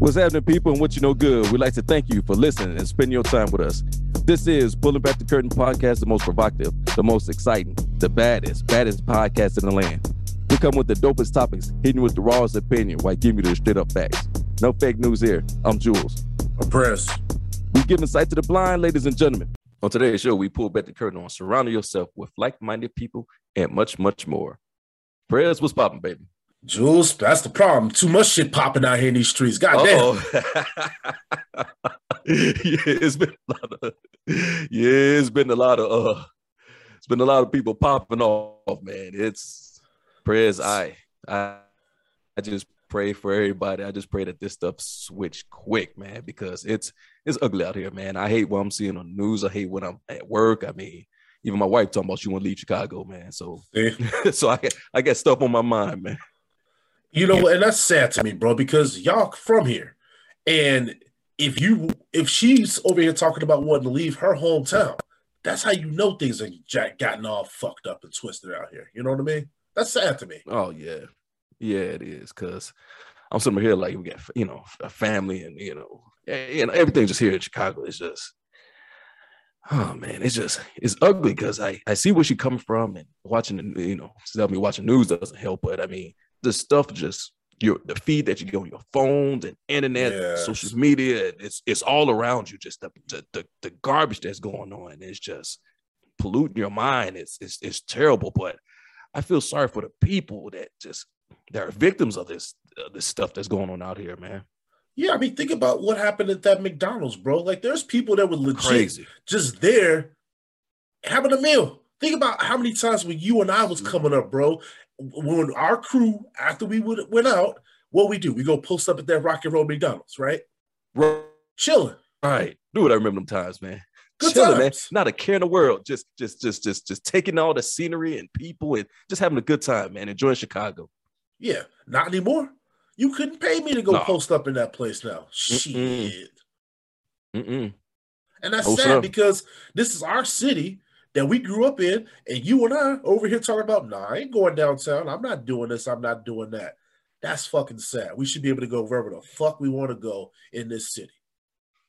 What's happening, people, and what you know good? We'd like to thank you for listening and spending your time with us. This is Pulling Back the Curtain podcast, the most provocative, the most exciting, the baddest, baddest podcast in the land. We come with the dopest topics, hitting with the rawest opinion while giving you the straight up facts. No fake news here. I'm Jules. Press. We give insight to the blind, ladies and gentlemen. On today's show, we pull back the curtain on surrounding yourself with like-minded people and much, much more. Prayers, what's popping, baby? Jules, that's the problem. Too much shit popping out here in these streets. God damn. yeah, it's been a lot of yeah, it's been a lot of uh it's been a lot of people popping off, man. It's prayers. I I I just pray for everybody. I just pray that this stuff switch quick, man, because it's it's ugly out here, man. I hate what I'm seeing on the news. I hate when I'm at work. I mean, even my wife talking about she want to leave Chicago, man. So so I I got stuff on my mind, man. You know, and that's sad to me, bro, because y'all from here. And if you if she's over here talking about wanting to leave her hometown, that's how you know things are jack gotten all fucked up and twisted out here. You know what I mean? That's sad to me. Oh yeah, yeah, it is. Cause I'm sitting here like we got you know a family and you know you know everything just here in Chicago is just oh man, it's just it's ugly because I I see where she coming from and watching the you know tell me watching news doesn't help, but I mean the stuff just your the feed that you get on your phones and internet, yes. social media, it's it's all around you. Just the, the, the the garbage that's going on. It's just polluting your mind. It's it's it's terrible. But I feel sorry for the people that just that are victims of this uh, this stuff that's going on out here, man. Yeah, I mean, think about what happened at that McDonald's, bro. Like, there's people that were legit Crazy. just there having a meal. Think about how many times when you and I was coming up, bro, when our crew after we would, went out, what we do? We go post up at that rock and roll McDonald's, right? Right. Chilling. Right. Do what I remember them times, man. Good Chilling, man. Not a care in the world. Just, just, just, just, just taking all the scenery and people and just having a good time, man. Enjoying Chicago. Yeah. Not anymore. You couldn't pay me to go no. post up in that place now. Mm-mm. Shit. Mm-mm. And that's sad up. because this is our city that we grew up in, and you and I over here talking about, nah, I ain't going downtown. I'm not doing this. I'm not doing that. That's fucking sad. We should be able to go wherever the fuck we want to go in this city.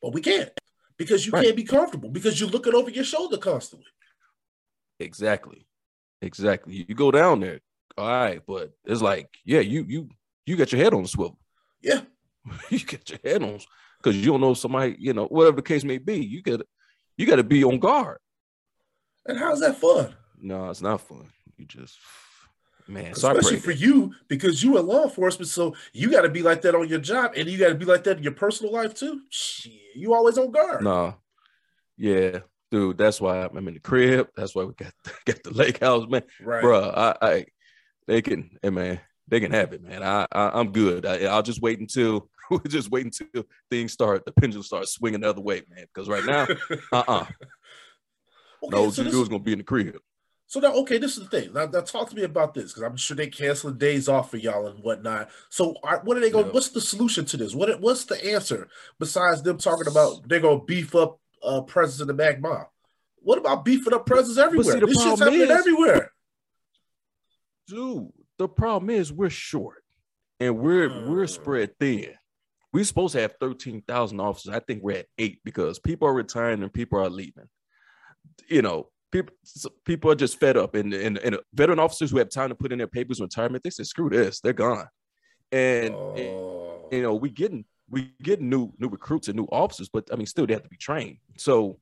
But we can't because you right. can't be comfortable because you're looking over your shoulder constantly. Exactly. Exactly. You go down there, all right, but it's like, yeah, you you you got your head on the swivel. Yeah. you get your head on because you don't know somebody, you know, whatever the case may be, you got you got to be on guard. And how's that fun? No, it's not fun. You just man, especially for you because you are law enforcement, so you got to be like that on your job, and you got to be like that in your personal life too. Shit, you always on guard. No, yeah, dude. That's why I'm in the crib. That's why we got got the lake house, man. Right, bro. I, I they can, hey man, they can have it, man. I, I am good. I, will just wait until we're just wait until things start, the pendulum starts swinging the other way, man. Because right now, uh uh-uh. uh Okay, no, so you was gonna be in the crib. So now, okay, this is the thing. Now, now talk to me about this because I'm sure they canceling days off for y'all and whatnot. So, are, what are they going? Yeah. What's the solution to this? What what's the answer besides them talking about they're gonna beef up uh, presence in the Mile? What about beefing up presence everywhere? See, this shit's happening is, everywhere. Dude, the problem is we're short and we're uh, we're spread thin. We're supposed to have thirteen thousand officers. I think we're at eight because people are retiring and people are leaving you know, people people are just fed up, and, and and veteran officers who have time to put in their papers retirement, they say, "Screw this, they're gone." And, oh. and you know, we getting we get new new recruits and new officers, but I mean, still they have to be trained. So,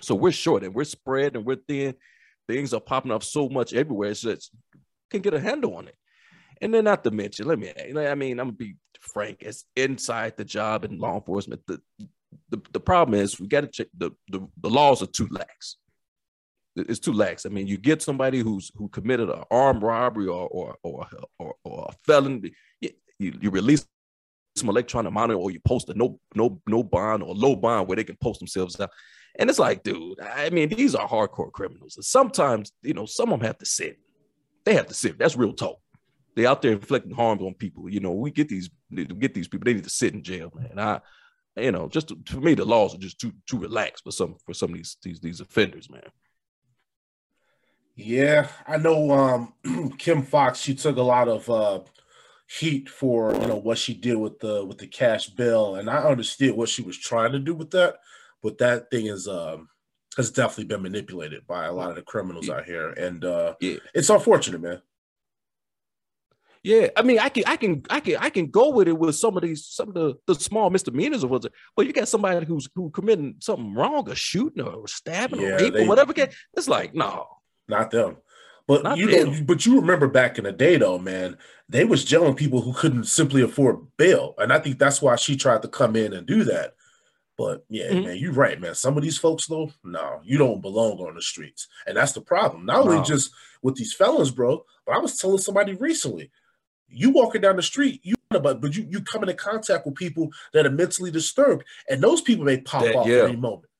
so we're short and we're spread and we're thin. Things are popping up so much everywhere. It's just can get a handle on it. And then not to mention, let me I mean, I'm gonna be frank, it's inside the job in law enforcement. The the, the problem is we got to check the, the the laws are too lax. It's too lax. I mean, you get somebody who's who committed an armed robbery or or or or, or a felon, you, you release some electronic monitor or you post a no no no bond or low bond where they can post themselves out. And it's like, dude, I mean, these are hardcore criminals. And sometimes, you know, some of them have to sit. They have to sit. That's real talk. They out there inflicting harm on people. You know, we get these get these people. They need to sit in jail, man. I, you know, just to, for me, the laws are just too too relaxed for some for some of these these these offenders, man. Yeah, I know. Um, Kim Foxx. she took a lot of uh, heat for you know what she did with the with the cash bill, and I understood what she was trying to do with that, but that thing is um has definitely been manipulated by a lot of the criminals yeah. out here, and uh, yeah. it's unfortunate, man. Yeah, I mean, I can, I can, I can, I can go with it with some of these, some of the, the small misdemeanors or what's it. But you got somebody who's who committing something wrong, or shooting, or stabbing, yeah, or raping, whatever. It's like, no, not them. But Not you know, but you remember back in the day though, man, they was jailing people who couldn't simply afford bail. And I think that's why she tried to come in and do that. But yeah, mm-hmm. man, you're right, man. Some of these folks, though, no, you don't belong on the streets. And that's the problem. Not only just with these felons, bro, but I was telling somebody recently, you walking down the street, you know, but but you, you come into contact with people that are mentally disturbed, and those people may pop that, off yeah. any moment.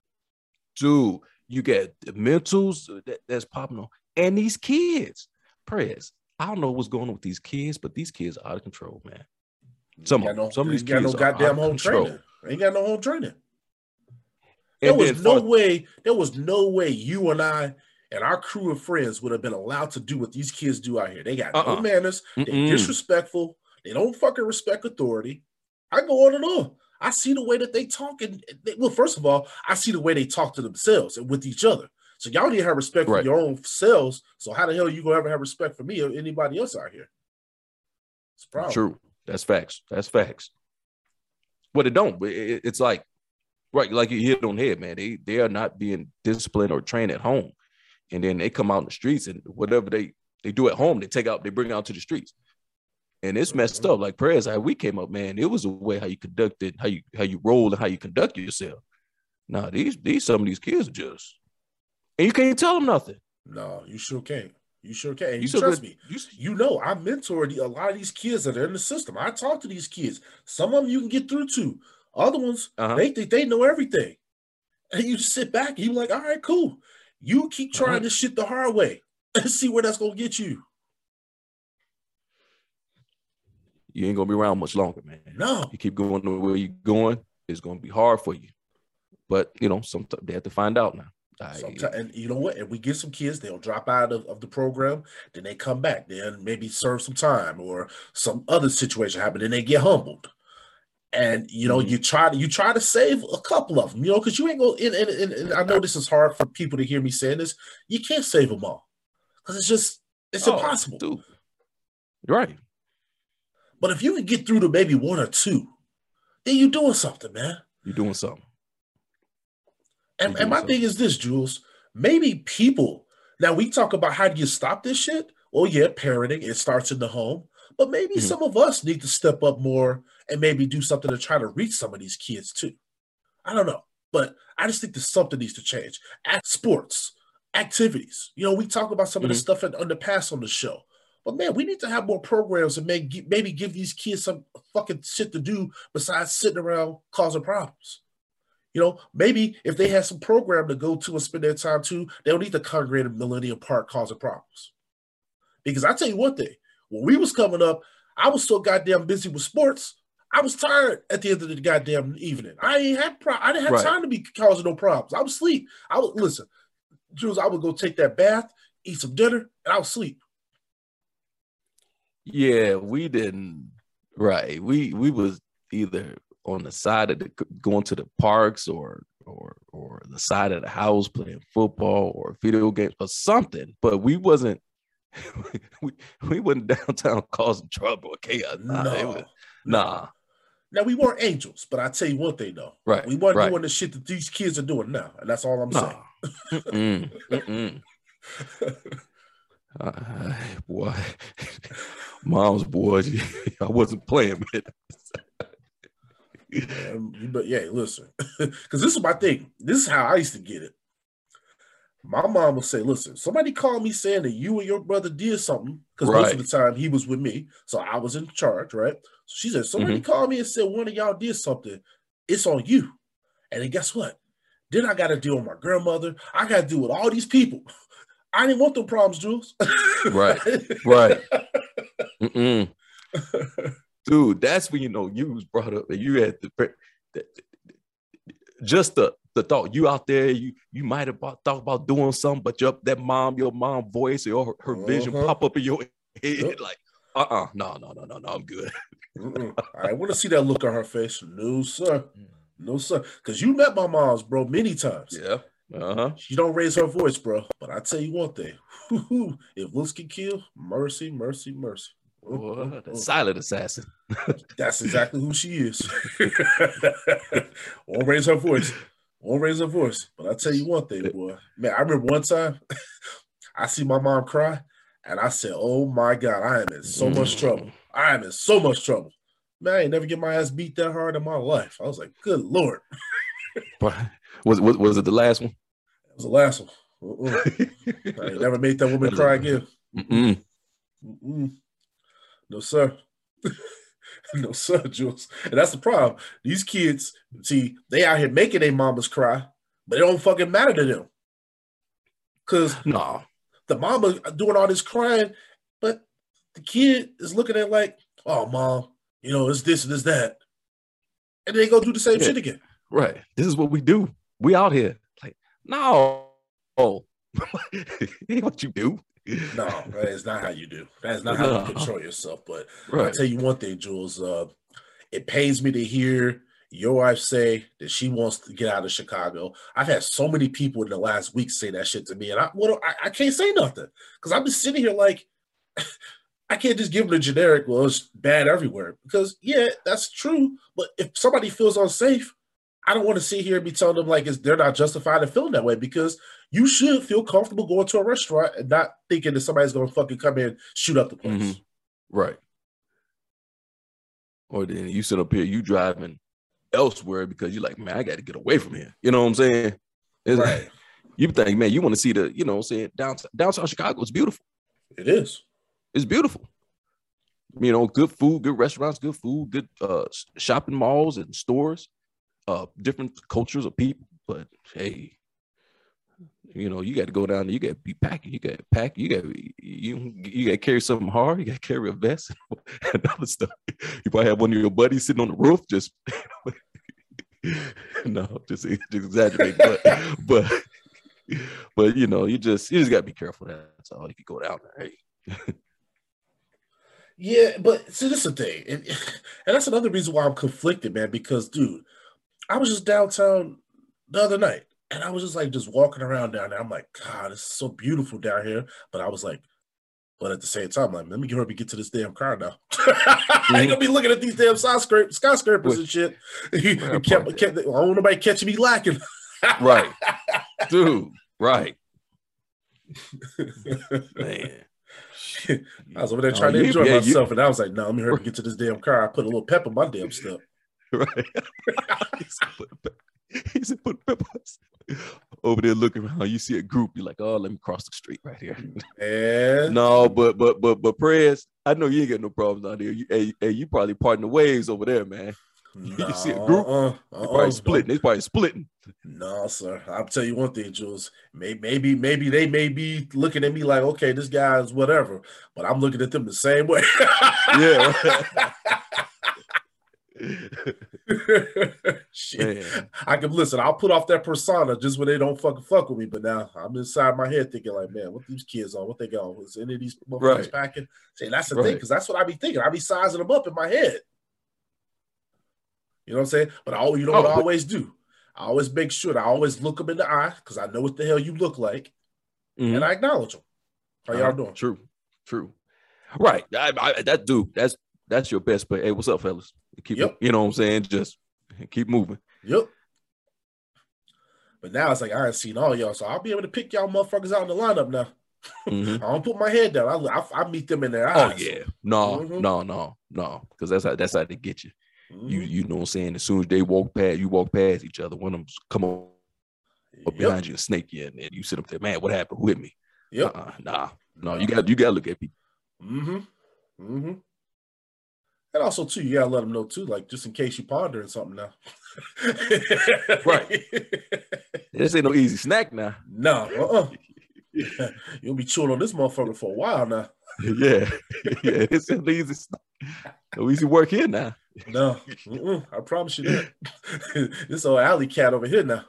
Dude, you get the mentals that, that's popping on and these kids. Prayers. I don't know what's going on with these kids, but these kids are out of control, man. Some, no, some of these got kids no goddamn home control. training. Ain't got no home training. There was no way. There was no way you and I and our crew of friends would have been allowed to do what these kids do out here. They got uh-uh. no manners. They're disrespectful. They don't fucking respect authority. I go on and on. I see the way that they talk, and they, well, first of all, I see the way they talk to themselves and with each other. So y'all need to have respect right. for your own selves. So how the hell you gonna ever have respect for me or anybody else out here? It's problem. True. That's facts. That's facts. But it don't. It's like right, like you hit on head, man. They they are not being disciplined or trained at home, and then they come out in the streets and whatever they they do at home, they take out, they bring out to the streets, and it's messed up. Like prayers, how we came up, man. It was a way how you conducted, how you how you roll, and how you conduct yourself. Now these these some of these kids are just and you can't tell them nothing. No, you sure can't. You sure can. And you, you trust good. me. You, you know, I mentored a lot of these kids that are in the system. I talk to these kids. Some of them you can get through to. Other ones, uh-huh. they think they know everything. And you just sit back and you're like, all right, cool. You keep trying uh-huh. this shit the hard way and see where that's gonna get you. You ain't gonna be around much longer, man. No. You keep going the way you're going, it's gonna be hard for you. But you know, sometimes they have to find out now. Sometimes, and you know what? And we get some kids, they'll drop out of, of the program, then they come back, then maybe serve some time or some other situation happen, then they get humbled. And you know, mm-hmm. you try to you try to save a couple of them, you know, because you ain't go. And, and, and, I know this is hard for people to hear me saying this. You can't save them all because it's just it's oh, impossible. Dude. You're right. But if you can get through to maybe one or two, then you're doing something, man. You're doing something. And, and my so. thing is this, Jules. Maybe people now we talk about how do you stop this shit? Well, yeah, parenting, it starts in the home. But maybe mm-hmm. some of us need to step up more and maybe do something to try to reach some of these kids too. I don't know. But I just think that something needs to change. At sports, activities. You know, we talk about some mm-hmm. of the stuff in, in the past on the show. But man, we need to have more programs and maybe maybe give these kids some fucking shit to do besides sitting around causing problems. You know, maybe if they had some program to go to and spend their time to, they don't need to congregate in Millennium Park causing problems. Because I tell you one thing, when we was coming up, I was so goddamn busy with sports. I was tired at the end of the goddamn evening. I ain't had pro- I didn't have right. time to be causing no problems. I was sleep. I would listen, Jules. I would go take that bath, eat some dinner, and I would sleep. Yeah, we didn't. Right, we we was either on the side of the going to the parks or or or the side of the house playing football or video games or something. But we wasn't we we wasn't downtown causing trouble or chaos. Nah, no, was, nah. Now we weren't angels, but I tell you one thing though, right? We weren't right. doing the shit that these kids are doing now, and that's all I'm nah. saying. mm-mm, mm-mm. Uh, boy, mom's boy, I wasn't playing with. Um, but yeah, listen, because this is my thing. This is how I used to get it. My mom would say, "Listen, somebody called me saying that you and your brother did something because most of the time he was with me, so I was in charge, right?" So she said, "Somebody Mm-hmm. called me and said one of y'all did something. It's on you." And then guess what? Then I got to deal with my grandmother. I got to deal with all these people. I didn't want them problems, Jules. Right. Right. Mm-mm. Dude, that's when you know you was brought up and you had the, the- the- just the the thought you out there, you you might have thought about doing something, but your that mom, your mom voice or her, her vision Uh-huh. pop up in your head Yep. like, uh-uh, no, no, no, no, no, I'm good. I want to see that look on her face. No, sir. No, sir. Because you met my mom's, bro, many times. Yeah. Uh-huh. She don't raise her voice, bro. But I tell you one thing: if looks can kill, mercy, mercy, mercy. Mm, mm, mm. silent assassin. That's exactly who she is. Won't raise her voice. Won't raise her voice. But I tell you one thing, boy. Man, I remember one time I see my mom cry, and I said, "Oh my God, I am in so much trouble. I am in so much trouble." Man, I ain't never get my ass beat that hard in my life. I was like, "Good lord." Was, was was it the last one? That was the last one. Uh-uh. I never made that woman cry again. Mm-mm. Mm-mm. No, sir. no, sir, Jules. And that's the problem. These kids, see, they out here making their mamas cry, but it don't fucking matter to them. Because No. the mama doing all this crying, but the kid is looking at like, oh, mom, you know, it's this and it's that. And they go do the same Yeah. shit again. Right. This is what we do. We out here. No. Oh. ain't what you do. No, that is not how you do. That is not how you control yourself. But I'll tell you one thing, Jules. Uh, it pains me to hear your wife say that she wants to get out of Chicago. I've had so many people in the last week say that shit to me, and I what, I, I can't say nothing because I've been sitting here like I can't just give them the generic. Well, it's bad everywhere because yeah, that's true. But if somebody feels unsafe, I don't want to sit here and be telling them like it's, they're not justified in feeling that way because you should feel comfortable going to a restaurant and not thinking that somebody's going to fucking come in and shoot up the place. Mhm. Right. Or then you sit up here, you driving elsewhere because you're like, man, I got to get away from here. You know what I'm saying? It's like- Right. you think, man, you want to see the, you know, what I'm saying downtown, downtown Chicago is beautiful. It is. It's beautiful. You know, good food, good restaurants, good food, good uh shopping malls and stores, uh different cultures of people. But hey, you know, you got to go down there, you got to be packing, you got to pack, you got you you got to carry something hard, you got to carry a vest and other stuff. You probably have one of your buddies sitting on the roof just no, just, just exaggerate, but but but you know, you just you just gotta be careful. That's all. If you go down there, hey, Yeah, but see, this is the thing, and, and that's another reason why I'm conflicted, man. Because, dude, I was just downtown the other night, and I was just like just walking around down there. I'm like, God, it's so beautiful down here. But I was like, but at the same time, like, let me get her to get to this damn car now. I ain't gonna be looking at these damn skyscrapers, skyscrapers and shit. You I kept, kept, I don't want nobody catching me lacking. right, dude, right, man. I was over there Oh, trying to enjoy yeah, you- myself, and I was like, no, let me hurry up and get to this damn car. I put a little pep in my damn step. right. he said, put a pe- he said, put a pepper. Over there looking around, you see a group, you're like, oh, let me cross the street right here. And no, but but but but prayers, I know you ain't got no problems out there. You, hey, hey, you probably parting the waves over there, man. You see a group? Uh, uh, They probably splitting. They probably splitting. No, sir. I'll tell you one thing, Jules. Maybe, maybe, maybe they may be looking at me like, okay, this guy's whatever, but I'm looking at them the same way. Yeah. Shit. I can listen. I'll put off that persona just when they don't fucking fuck with me. But now I'm inside my head thinking like, man, what these kids on? What they got? Is any of these motherfuckers Right. packing? See, that's the thing because that's what I be thinking. I be sizing them up in my head. You know what I'm saying? But I, you know what Oh, I but- always do? I always make sure that I always look them in the eye because I know what the hell you look like, Mhm. and I acknowledge them. How y'all Uh-huh. doing? True, true. Right. I, I, that dude, that's that's your best play. Hey, what's up, fellas? Keep Yep. you know what I'm saying? Just keep moving. Yep. But now it's like I ain't seen all y'all, so I'll be able to pick y'all motherfuckers out in the lineup now. Mm-hmm. I don't put my head down. I, I, I meet them in their oh, eyes. Oh yeah, no, mm-hmm. no, no, no, because that's how that's how they get you. Mm-hmm. You you know what I'm saying? As soon as they walk past, you walk past each other. One of them come on up yep. behind you and snake you, and you sit up there, man. What happened? Who hit me? Yep. Uh-uh, nah, no, you got you got to look at people. Mm-hmm. Mm-hmm. And also too, you gotta let them know too, like just in case you pondering something now. right. This ain't no easy snack now. No, uh-uh. You'll be chewing on this motherfucker for a while now. yeah, yeah, it's an easy snack. No easy work here now. No, I promise you that. this old alley cat over here now.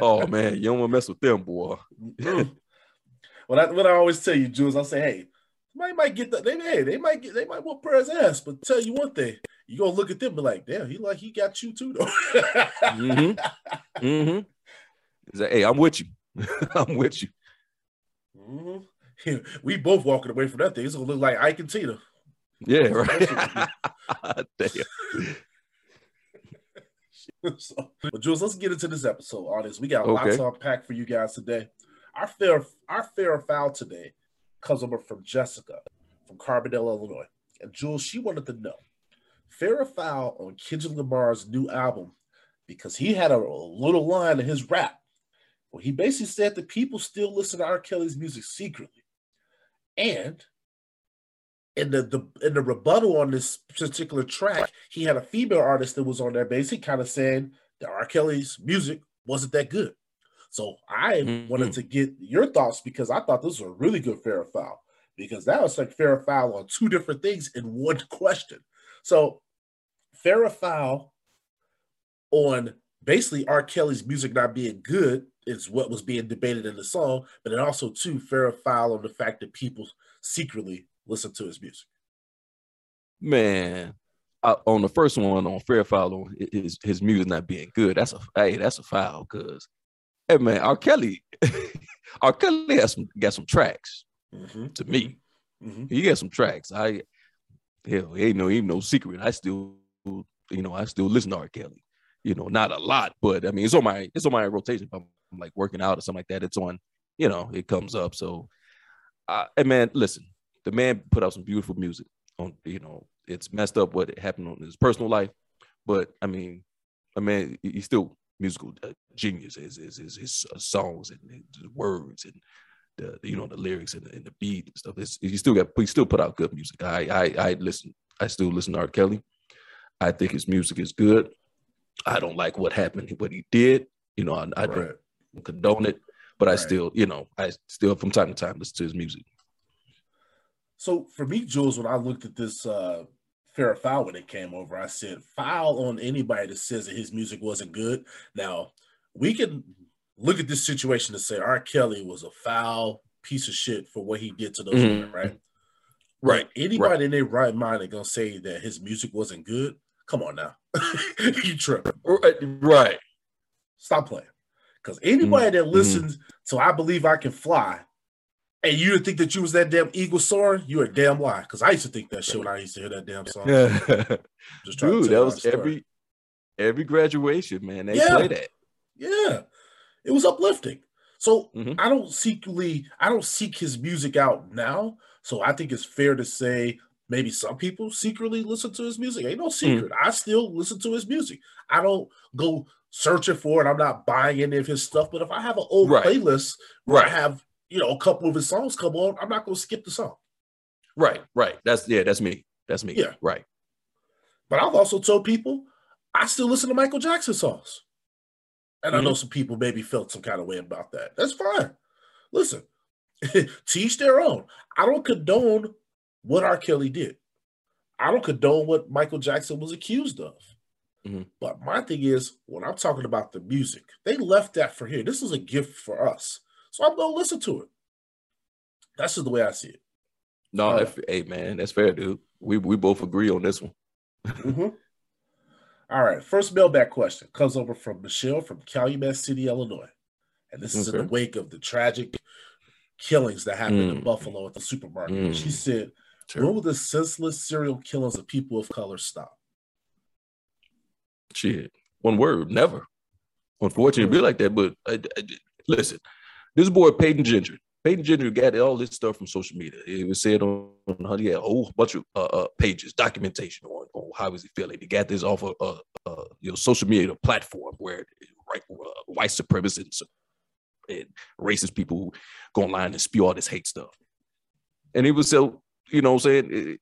oh man, you don't want to mess with them, boy. what I what I always tell you, Jules, I say, hey, Somebody might get that. They hey, they might get they might whoop Perez ass, but tell you one thing, you gonna look at them and be like, damn, he like he got you too though. mm-hmm. Mm-hmm. He's like, hey, I'm with you. I'm with you. Mm-hmm. We both walking away from that thing. It's gonna look like Ike and Tina. Yeah, right. Damn. so, but Jules, let's get into this episode. Honest, we got okay. lots to unpack for you guys today. Our fair, our fair foul today over from Jessica from Carbondale, Illinois. And Jules, she wanted to know fair or foul on Kendrick Lamar's new album because he had a, a little line in his rap where he basically said that people still listen to R. Kelly's music secretly. And in the, the in the rebuttal on this particular track, he had a female artist that was on there basically kind of saying that R. Kelly's music wasn't that good. So I mm-hmm. wanted to get your thoughts because I thought this was a really good fair foul because that was like fair foul on two different things in one question. So fair foul on basically R. Kelly's music not being good is what was being debated in the song, but then also too fair foul on the fact that people secretly listen to his music. Man, I, on the first one on fair foul on his his music not being good, that's a hey, that's a foul because Hey man, R. Kelly, R. Kelly has some got some tracks mm-hmm. to me. Mm-hmm. He got some tracks. I hell, ain't no ain't no secret. I still, you know, I still listen to R. Kelly. You know, not a lot, but I mean, it's on my it's on my rotation. If I'm, I'm like working out or something like that, it's on. You know, it comes up. So, uh, hey man, listen, the man put out some beautiful music. On you know, it's messed up what happened on his personal life, but I mean, I mean, he still musical uh, genius is his, his, his uh, songs and his words and the you know the lyrics and, and the beat and stuff. It's, he still got he still put out good music. I I I listen. I still listen to R. Kelly. I think his music is good. I don't like what happened, what he did. You know, I, I right. don't condone it, but right. I still, you know, I still from time to time listen to his music. So for me, Jules, when I looked at this uh, fair foul when it came over. I said foul on anybody that says that his music wasn't good. Now we can look at this situation and say R. Kelly was a foul piece of shit for what he did to those mm-hmm. women, right? Right. But anybody right. in their right mind are gonna say that his music wasn't good. Come on now, you tripping? Right. Stop playing. Because anybody mm-hmm. that listens mm-hmm. to "I Believe I Can Fly" And you didn't think that you was that damn eagle soaring? You a damn lie. Because I used to think that shit when I used to hear that damn song. Just Dude, that was every every graduation, man. They yeah. play that. Yeah. It was uplifting. So mm-hmm. I don't secretly, I don't seek his music out now. So I think it's fair to say maybe some people secretly listen to his music. Ain't no secret. Mm-hmm. I still listen to his music. I don't go searching for it. I'm not buying any of his stuff. But if I have an old right. playlist where right. I have you know, a couple of his songs come on, I'm not going to skip the song. Right, right. That's yeah, that's me. That's me. Yeah, right. But I've also told people I still listen to Michael Jackson songs, and mm-hmm. I know some people maybe felt some kind of way about that. That's fine. Listen, teach their own. I don't condone what R. Kelly did. I don't condone what Michael Jackson was accused of. Mm-hmm. But my thing is, when I'm talking about the music, they left that for here. This is a gift for us. So I'm gonna listen to it. That's just the way I see it. No, uh, hey man, that's fair, dude. We we both agree on this one. mm-hmm. All right, first mailback question comes over from Michelle from Calumet City, Illinois, and this is okay. in the wake of the tragic killings that happened mm. in Buffalo at the supermarket. Mm. She said, sure. "When will the senseless serial killings of people of color stop?" Shit, one word, never. Unfortunately, mm. be like that, but I, I, listen, This boy Payton Gendron. Payton Gendron got all this stuff from social media. It was said on, on he a whole bunch of uh, uh, pages, documentation on, on how was he feeling. He got this off of uh, uh, you know social media platform where right, uh, white supremacists and racist people go online and spew all this hate stuff. And it was so, you know what I'm saying? It,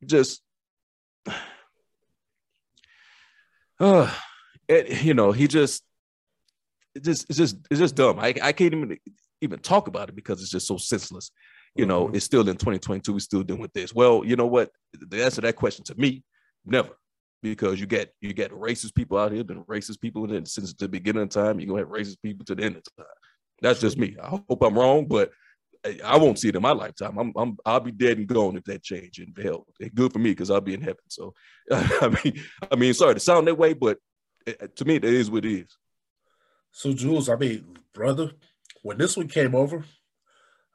it just, uh, it, you know, he just, it just, it's just, it's just dumb. I, I can't even even talk about it because it's just so senseless. You know, mm-hmm. it's still in 2022. We're still dealing with this. Well, you know what? The answer to that question to me, never because you get you get racist people out here, been racist people And then since the beginning of time. You're gonna have racist people to the end of time. That's just me. I hope I'm wrong, but I won't see it in my lifetime. I'm, I'm I'll be dead and gone if that change. And hell, it's good for me because I'll be in heaven. So, I mean, I mean, sorry to sound that way, but it, to me, that is what it is. So, Jules, I mean, brother, when this one came over,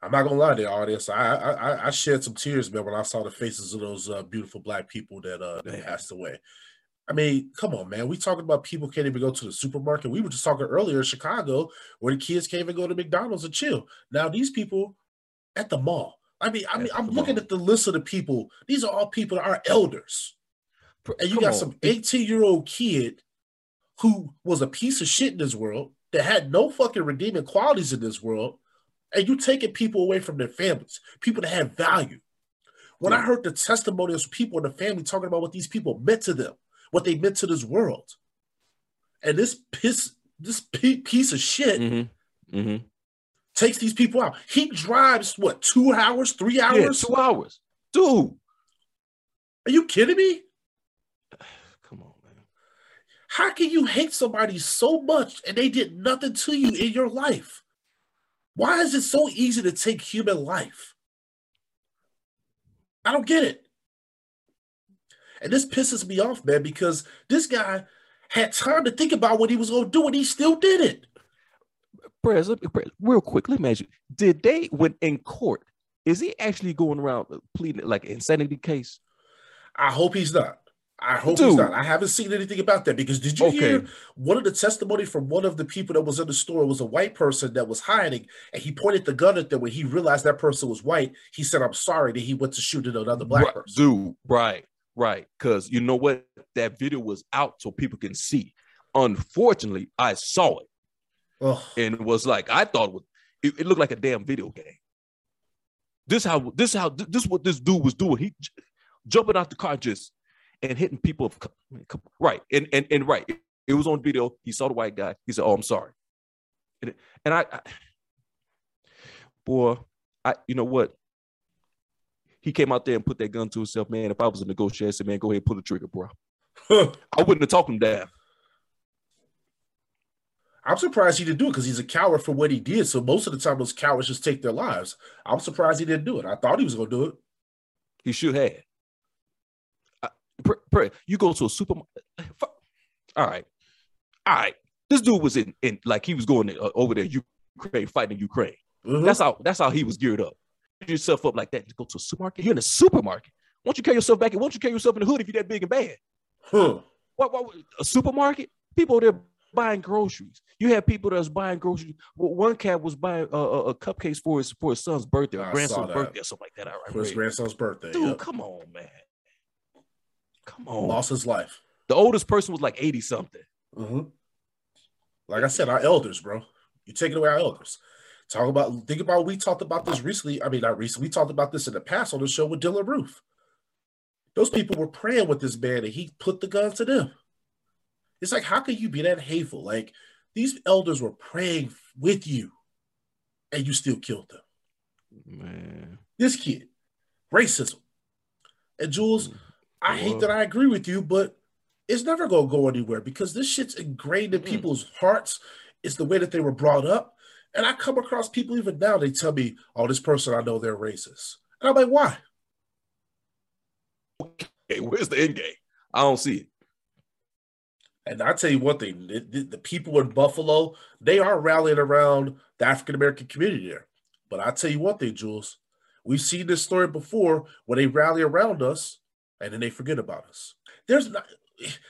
I'm not gonna lie to the audience. I I, I shed some tears, man, when I saw the faces of those uh, beautiful black people that uh that passed away. I mean, come on, man. We talking about people can't even go to the supermarket. We were just talking earlier in Chicago where the kids can't even go to McDonald's and chill. Now these people at the mall. I mean, I mean, I'm looking mall. at the list of the people. These are all people that are elders. And you come got on. some 18 year old kid who was a piece of shit in this world that had no fucking redeeming qualities in this world and you taking people away from their families, people that have value. When yeah. I heard the testimonies of people in the family talking about what these people meant to them, what they meant to this world, and this piss, this piece of shit mm-hmm. Mm-hmm. takes these people out. He drives what two hours, three hours, yeah, two hours, dude. Are you kidding me? Come on, man. How can you hate somebody so much and they did nothing to you in your life? Why is it so easy to take human life? I don't get it. And this pisses me off, man, because this guy had time to think about what he was going to do and he still did it. Prez, real quick, let me ask you: Did they, when in court, is he actually going around pleading like insanity case? I hope he's not. I hope Dude. he's not. I haven't seen anything about that because did you okay. hear one of the testimony from one of the people that was in the store was a white person that was hiding and he pointed the gun at them when he realized that person was white. He said, I'm sorry that he went to shoot at another black right, person. Dude, right, right. Because you know what? That video was out so people can see. Unfortunately, I saw it. Ugh. And it was like, I thought it, was, it, it looked like a damn video game. This how this how this what this dude was doing. He jumping out the car just and hitting people. of Right. And, and, and right. It was on video. He saw the white guy. He said, Oh, I'm sorry. And, and I, I, boy, I, you know what? He came out there and put that gun to himself, man. If I was a negotiator, I said, man, go ahead, pull the trigger, bro. I wouldn't have talked him down. I'm surprised he didn't do it because he's a coward for what he did. So most of the time, those cowards just take their lives. I'm surprised he didn't do it. I thought he was going to do it. He should have you go to a supermarket. All right, all right. This dude was in, in like he was going uh, over there, Ukraine, fighting Ukraine. Mm-hmm. That's how that's how he was geared up. Get yourself up like that to go to a supermarket. You're in a supermarket. Why don't you carry yourself back? Why don't you carry yourself in the hood if you're that big and bad? Huh. What, what, a supermarket? People there buying groceries. You have people that's buying groceries. Well, one cat was buying uh, a, a cupcakes for his for his son's birthday, or grandson's birthday, or something like that. for his grandson's birthday, dude. Yep. Come on, man. Come on. Lost his life. The oldest person was like 80 something. Mm-hmm. Like I said, our elders, bro. You're taking away our elders. Talk about, think about, we talked about this recently. I mean, not recently, we talked about this in the past on the show with Dylann Roof. Those people were praying with this man and he put the gun to them. It's like, how can you be that hateful? Like, these elders were praying with you and you still killed them. Man. This kid, racism. And Jules, mm. I hate that I agree with you, but it's never gonna go anywhere because this shit's ingrained in mm. people's hearts. It's the way that they were brought up. And I come across people even now, they tell me, oh, this person I know they're racist. And I'm like, why? Okay, where's the end game? I don't see it. And I tell you one thing: the, the, people in Buffalo, they are rallying around the African American community there. But I tell you one thing, Jules, we've seen this story before when they rally around us and then they forget about us. There's not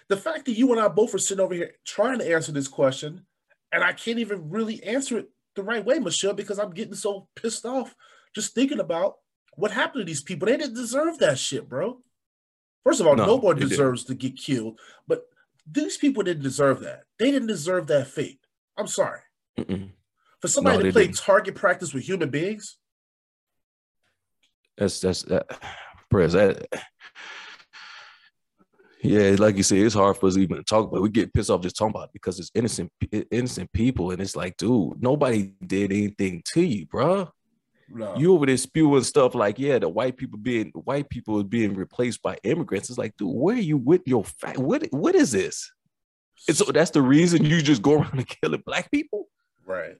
the fact that you and I both are sitting over here trying to answer this question, and I can't even really answer it the right way, Michelle, because I'm getting so pissed off just thinking about what happened to these people. They didn't deserve that shit, bro. First of all, no, no one deserves didn't. to get killed, but these people didn't deserve that. They didn't deserve that fate. I'm sorry. Mm-mm. For somebody no, to play didn't. target practice with human beings. That's that's that. That. Yeah, like you said, it's hard for us even to talk about. We get pissed off just talking about it because it's innocent, innocent people, and it's like, dude, nobody did anything to you, bro. No. You over there spewing stuff like, yeah, the white people being white people being replaced by immigrants. It's like, dude, where are you with your fact? What what is this? And so that's the reason you just go around and killing black people? Right.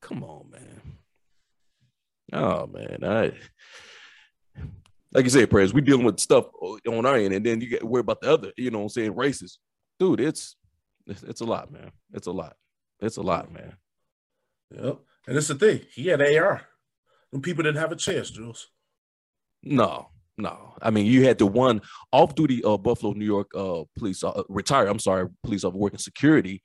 Come on, man. Oh man, I like you said, prayers. We dealing with stuff on our end, and then you get worried about the other. You know, what I'm saying racist, dude. It's it's a lot, man. It's a lot. It's a lot, man. Yep. And it's the thing. He had AR. And people didn't have a chance, Jules. No, no. I mean, you had the one off-duty uh, Buffalo, New York uh, police uh, retired. I'm sorry, police officer working security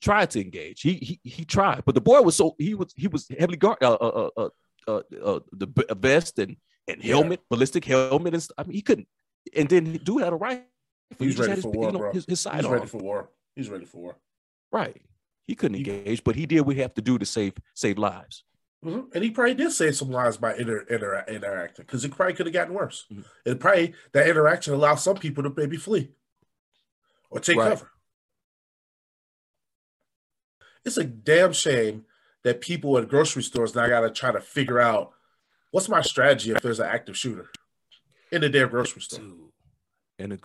tried to engage. He he he tried, but the boy was so he was he was heavily guard uh, uh, uh, uh, uh the vest and and helmet, yeah. ballistic helmet, and I mean he couldn't. And then dude had a rifle. He's he ready his, for war, you know, bro. His, his He's ready for war. He's ready for war. Right. He couldn't engage, but he did what he have to do to save save lives. Mm-hmm. And he probably did save some lives by inter, inter, interacting because it probably could have gotten worse. Mm-hmm. And probably that interaction allowed some people to maybe flee or take right. cover. It's a damn shame that people at grocery stores now got to try to figure out what's my strategy if there's an active shooter in the damn grocery store. And the,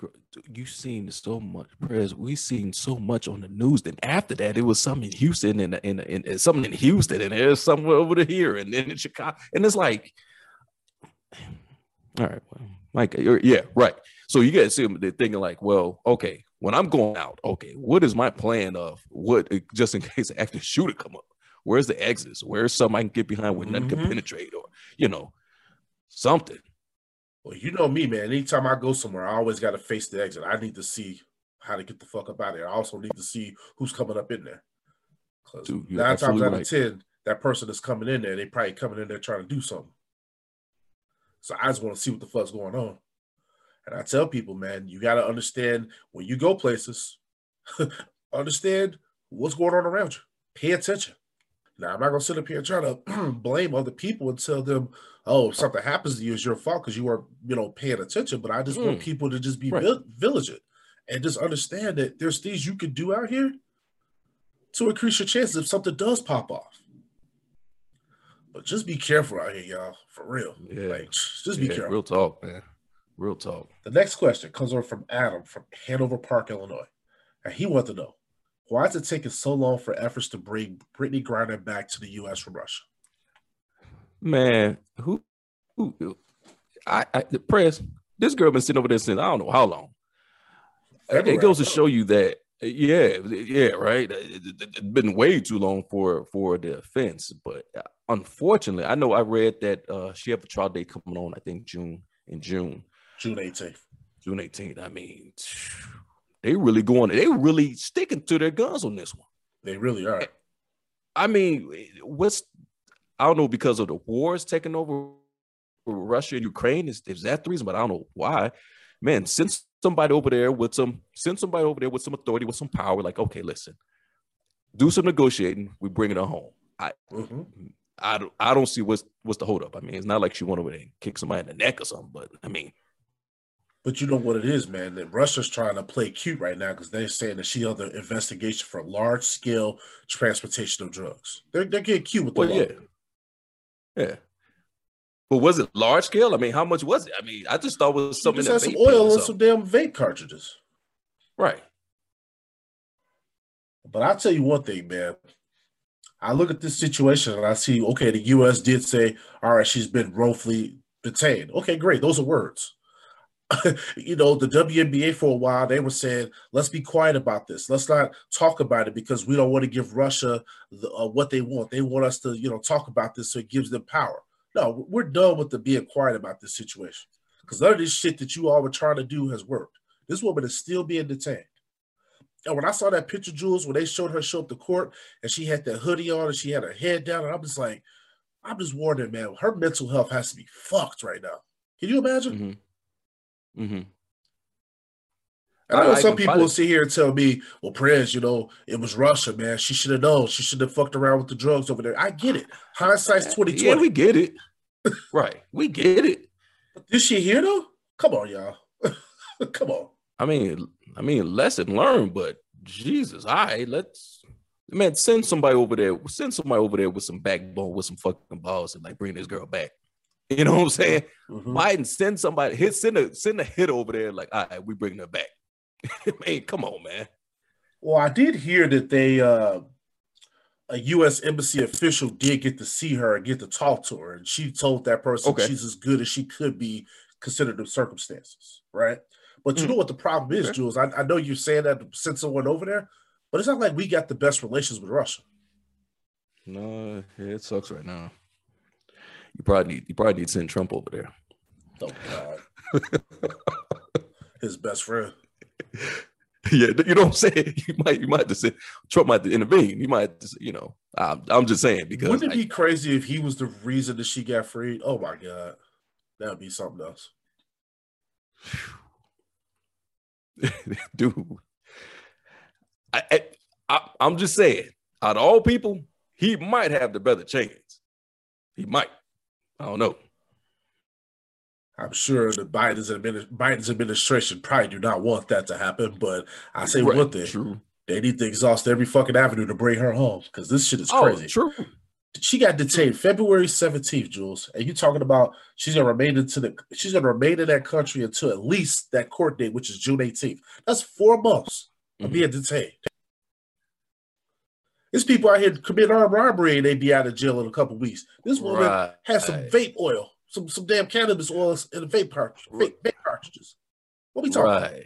you seen so much prayers. We've seen so much on the news. Then after that, it was something in Houston and in, in, in, something in Houston, and there's somewhere over here, and then in Chicago, and it's like, all right, well, Mike, yeah, right. So you guys see them thinking like, well, okay, when I'm going out, okay, what is my plan of what just in case an active shooter come up? Where's the exits? Where's something I can get behind where nothing mm-hmm. can penetrate, or you know, something. Well, you know me, man. Anytime I go somewhere, I always got to face the exit. I need to see how to get the fuck up out of there. I also need to see who's coming up in there. Because nine times out right. of ten, that person that's coming in there, they probably coming in there trying to do something. So I just want to see what the fuck's going on. And I tell people, man, you got to understand when you go places, understand what's going on around you. Pay attention. Now, I'm not going to sit up here and try to blame other people and tell them, oh, if something happens to you, it's your fault because you weren't, you know, paying attention. But I just mm. want people to just be right. vigilant and just understand that there's things you can do out here to increase your chances if something does pop off. But just be careful out here, y'all. For real. Yeah. Like, just be yeah, careful. Real talk, man. Real talk. The next question comes over from Adam from Hanover Park, Illinois. And he wants to know why is it taking so long for efforts to bring Brittney Griner back to the U.S. from Russia? Man, who, who, I, I the press. This girl been sitting over there since I don't know how long. February. It goes to show you that, yeah, yeah, right. It's been way too long for for the offense, but uh, unfortunately, I know I read that uh, she have a trial date coming on. I think June in June, June eighteenth. June eighteenth. I mean, they really going. They really sticking to their guns on this one. They really are. I mean, what's I don't know because of the wars taking over Russia and Ukraine. Is, is that the reason? But I don't know why. Man, send somebody over there with some send somebody over there with some authority, with some power. Like, okay, listen, do some negotiating. We bring it home. I mm-hmm. I don't I don't see what's what's the holdup. I mean, it's not like she went over there and kicked somebody in the neck or something. But I mean, but you know what it is, man. That Russia's trying to play cute right now because they're saying that she under investigation for large scale transportation of drugs. They're they're getting cute with the well, yeah. Yeah. But was it large scale? I mean, how much was it? I mean, I just thought it was something. Just had some oil and some damn vape cartridges. Right. But I'll tell you one thing, man. I look at this situation and I see, okay, the U.S. did say, all right, she's been wrongfully detained. Okay, great. Those are words. you know, the WNBA for a while, they were saying, let's be quiet about this. Let's not talk about it because we don't want to give Russia the, uh, what they want. They want us to, you know, talk about this so it gives them power. No, we're done with the being quiet about this situation because none of this shit that you all were trying to do has worked. This woman is still being detained. And when I saw that picture, Jules, when they showed her show up to court and she had that hoodie on and she had her head down, and I'm just like, I'm just warning, man, her mental health has to be fucked right now. Can you imagine? Mm-hmm. Mm-hmm. And I know I, some I people will sit here and tell me, well, Prez, you know, it was Russia, man. She should have known. She should have fucked around with the drugs over there. I get it. Hindsight's 2020. Yeah, we get it. right. We get it. But this shit here though? Come on, y'all. Come on. I mean, I mean, lesson learned, but Jesus, all right, let's man, send somebody over there, send somebody over there with some backbone, with some fucking balls, and like bring this girl back. You know what I'm saying? Mm-hmm. Biden send somebody, hit send a send a hit over there, like, all right, we bring her back. man, come on, man. Well, I did hear that they uh a U.S. embassy official did get to see her and get to talk to her, and she told that person okay. she's as good as she could be considered the circumstances, right? But you mm. know what the problem is, Jules? I, I know you're saying that to send someone over there, but it's not like we got the best relations with Russia. No, it sucks right now. You probably need you probably need to send Trump over there. Oh God, his best friend. Yeah, you know what I'm saying. You might you might just say Trump might intervene. You might just, you know. I'm, I'm just saying because wouldn't it be crazy if he was the reason that she got freed? Oh my God, that'd be something else. dude. I, I, I'm just saying, out of all people, he might have the better chance. He might. I don't know. I'm sure the Biden's, administ- Biden's administration probably do not want that to happen, but I say right, one thing: true. they need to exhaust every fucking avenue to bring her home because this shit is oh, crazy. True. She got detained February 17th, Jules, and you talking about she's gonna remain into the she's gonna remain in that country until at least that court date, which is June 18th. That's four months mm-hmm. of being detained. There's people out here commit armed robbery and they be out of jail in a couple weeks. This woman right. has some vape oil, some some damn cannabis oils in the vape, cartridge, vape, vape cartridges. What we talking right. about?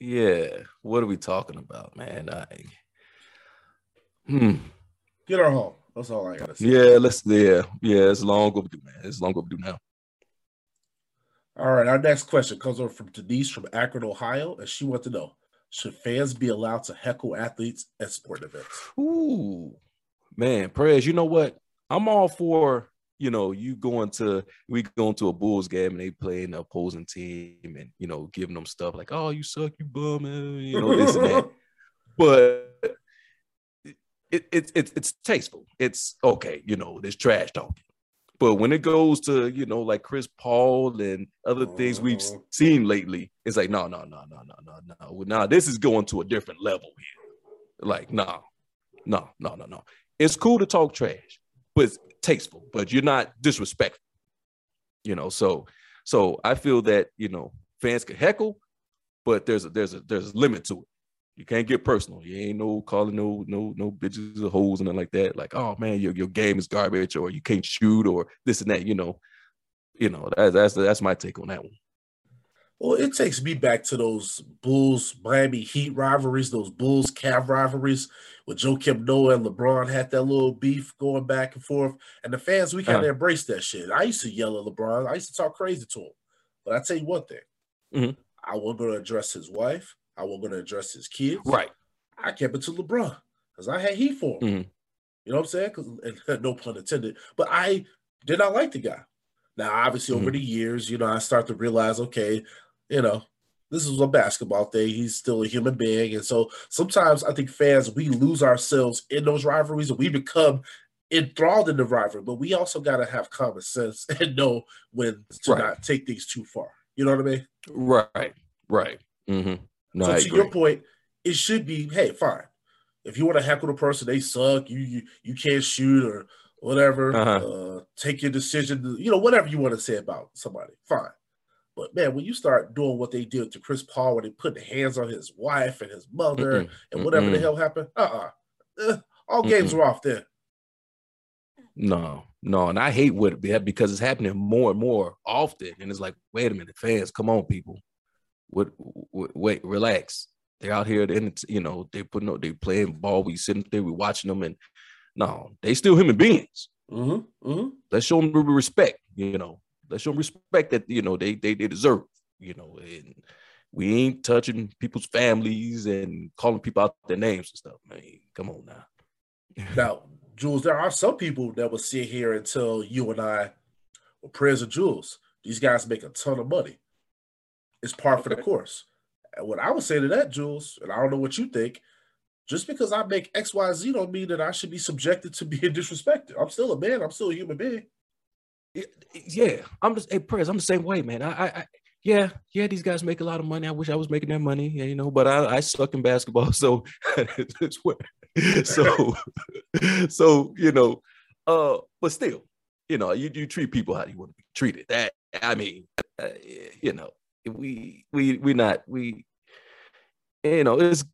Yeah. What are we talking about, man? I hmm. Get her home. That's all I gotta say. Yeah, let's yeah, yeah, it's long overdue, man. It's long overdue now. All right, our next question comes over from Denise from Akron, Ohio, and she wants to know: Should fans be allowed to heckle athletes at sport events? Ooh, man, Prez. You know what? I'm all for you know you going to we going to a Bulls game and they playing the opposing team and you know giving them stuff like oh you suck you bum you know this and that. But it, it, it, it's tasteful. It's okay, you know, there's trash talking. But when it goes to, you know, like Chris Paul and other things we've uh-huh. seen lately, it's like, no, no, no, no, no, no, no. Now this is going to a different level here. Like, no, no, no, no, no. It's cool to talk trash, but it's tasteful, but you're not disrespectful. You know, so so I feel that, you know, fans can heckle, but there's a there's a there's a limit to it. You can't get personal. You ain't no calling no no no bitches or hoes and nothing like that. Like, oh man, your, your game is garbage, or you can't shoot, or this and that. You know, you know that's that's that's my take on that one. Well, it takes me back to those Bulls Miami Heat rivalries, those Bulls Cav rivalries, with Joakim Noah and LeBron had that little beef going back and forth, and the fans we kind of uh-huh. embraced that shit. I used to yell at LeBron. I used to talk crazy to him, but I tell you one thing: mm-hmm. I wasn't going to address his wife. I wasn't going to address his kids. Right. I kept it to LeBron because I had heat for him. Mm-hmm. You know what I'm saying? Cause, no pun intended. But I did not like the guy. Now, obviously, mm-hmm. over the years, you know, I start to realize, okay, you know, this is a basketball thing. He's still a human being. And so sometimes I think fans, we lose ourselves in those rivalries and we become enthralled in the rivalry. But we also got to have common sense and know when to right. not take things too far. You know what I mean? Right, right. Mm-hmm. No, so I to agree. your point, it should be, hey, fine. If you want to heckle the person, they suck. You you, you can't shoot or whatever. Uh-huh. Uh, take your decision. To, you know, whatever you want to say about somebody, fine. But man, when you start doing what they did to Chris Paul, when they put the hands on his wife and his mother Mm-mm. and whatever Mm-mm. the hell happened, uh-uh. Uh, all games Mm-mm. are off there. No, no, and I hate what it because it's happening more and more often, and it's like, wait a minute, fans, come on, people, what, wait, relax. They're out here, and you know they putting up, they playing ball. We sitting there, we watching them, and no, they still human beings. Mm-hmm, mm-hmm. Let's show them respect. You know, let's show them respect that you know they they they deserve. You know, and we ain't touching people's families and calling people out their names and stuff. Man, come on now. now, Jules, there are some people that will sit here and tell you and I, well, Prez of Jules, these guys make a ton of money. It's par for the course. And what I would say to that, Jules, and I don't know what you think, just because I make X, Y, Z don't mean that I should be subjected to being disrespected. I'm still a man. I'm still a human being. Yeah, I'm just hey, Prez. I'm the same way, man. I, I, yeah, yeah, these guys make a lot of money. I wish I was making that money, yeah, you know, but I, I suck in basketball, so so so you know, uh, but still, you know, you you treat people how you want to be treated. That I mean, uh, you know, we we we not we you know it's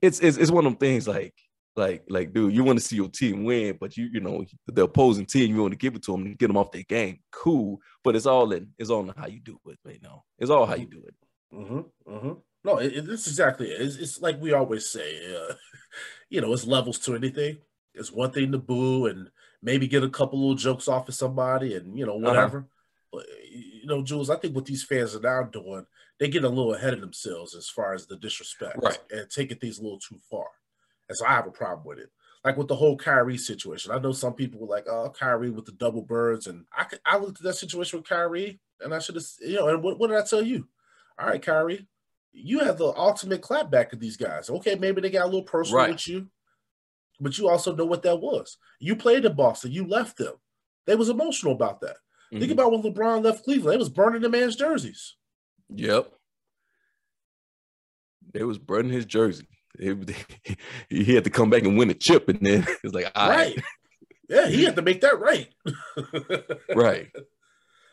it's it's, it's one of them things like like like dude you want to see your team win but you you know the opposing team you want to give it to them and get them off their game cool but it's all in it's all in how you do it you know it's all how you do it mm-hmm, mm-hmm. no it, it, it's exactly it. It's, it's like we always say uh, you know it's levels to anything it's one thing to boo and maybe get a couple little jokes off of somebody and you know uh-huh. whatever uh-huh. but you know jules i think what these fans are now doing they get a little ahead of themselves as far as the disrespect right. and taking things a little too far. And so I have a problem with it. Like with the whole Kyrie situation. I know some people were like, oh, Kyrie with the double birds. And I could, I looked at that situation with Kyrie and I should have, you know, and what, what did I tell you? All right, Kyrie, you have the ultimate clapback of these guys. Okay, maybe they got a little personal right. with you, but you also know what that was. You played in Boston, you left them. They was emotional about that. Mm-hmm. Think about when LeBron left Cleveland, they was burning the man's jerseys. Yep. They was burning his jersey. It, he had to come back and win a chip, and then it's like, right. Yeah, he had to make that right. right.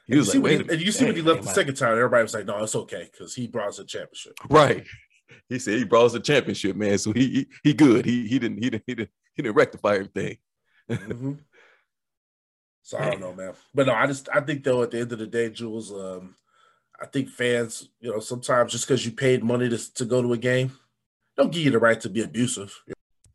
He was like, wait he, and you see when he left the second time, everybody was like, no, it's okay because he brought us a championship. Right. He said he brought us a championship, man. So he he, he good. He he didn't he didn't he didn't he didn't rectify everything. mm-hmm. So I don't know, man. But no, I just I think though at the end of the day, Jules, um, I think fans, you know, sometimes just because you paid money to, to go to a game, don't give you the right to be abusive.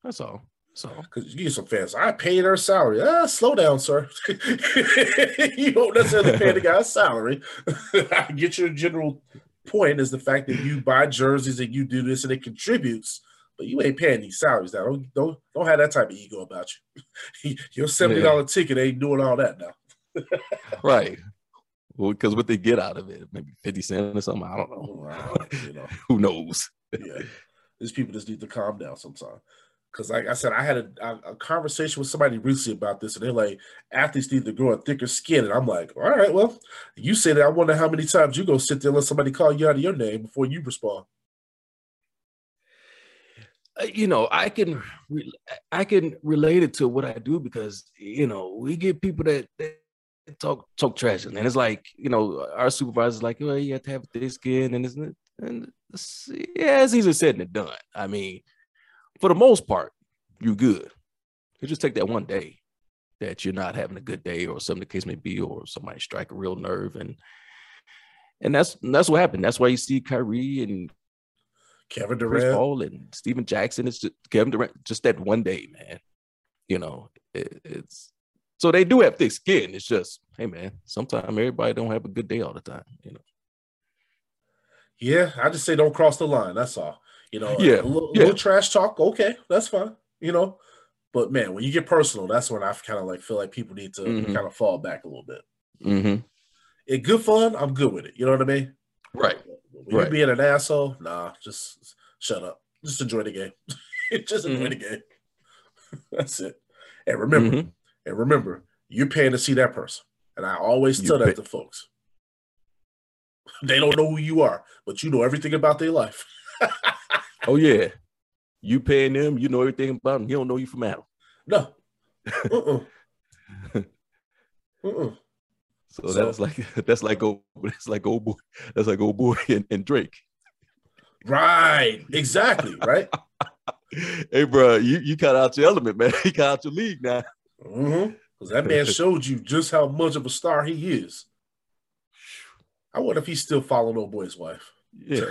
That's all. So, because you get some fans, I paid their salary. Ah, slow down, sir. you don't necessarily pay the guy's salary. I get your general point is the fact that you buy jerseys and you do this and it contributes, but you ain't paying these salaries now. Don't don't don't have that type of ego about you. your seventy dollar yeah. ticket ain't doing all that now. right well, because what they get out of it, maybe 50 cents or something. I don't know. you know. Who knows? yeah. These people just need to calm down sometime. Because, like I said, I had a, a, conversation with somebody recently about this, and they're like, athletes need to grow a thicker skin. And I'm like, all right, well, you say that. I wonder how many times you go sit there and let somebody call you out of your name before you respond. Uh, you know, I can, I can relate it to what I do because you know we get people that, that talk talk trash, and it's like you know our supervisor's like, well, you have to have thick skin, and isn't it? And it's, yeah, it's easier said than done. I mean, for the most part, you're good. You just take that one day that you're not having a good day, or something the case may be, or somebody strike a real nerve, and and that's that's what happened. That's why you see Kyrie and Kevin Durant, Chris Paul, and Stephen Jackson. It's just Kevin Durant. Just that one day, man. You know, it, it's so they do have thick skin. It's just, hey man, sometimes everybody don't have a good day all the time, you know. Yeah, I just say don't cross the line. That's all. You know, yeah, a little, yeah. little trash talk, okay, that's fine. You know, but man, when you get personal, that's when I kind of like feel like people need to mm-hmm. kind of fall back a little bit. Mm-hmm. It good fun. I'm good with it. You know what I mean? Right. Right. you being an asshole, nah, just shut up. Just enjoy the game. just enjoy mm-hmm. the game. that's it. And remember, mm-hmm. And remember, you're paying to see that person. And I always tell that to folks. They don't know who you are, but you know everything about their life. oh yeah. You paying them, you know everything about them. He don't know you from Adam. No. Uh-uh. uh-uh. So, so, that's like that's like old that's like old boy that's like old boy and, and Drake. Right. Exactly. Right. hey, bro, you you cut out your element, man. You cut out your league now. Mm-hmm. Because that man showed you just how much of a star he is. I wonder if he's still following old boy's wife. Yeah.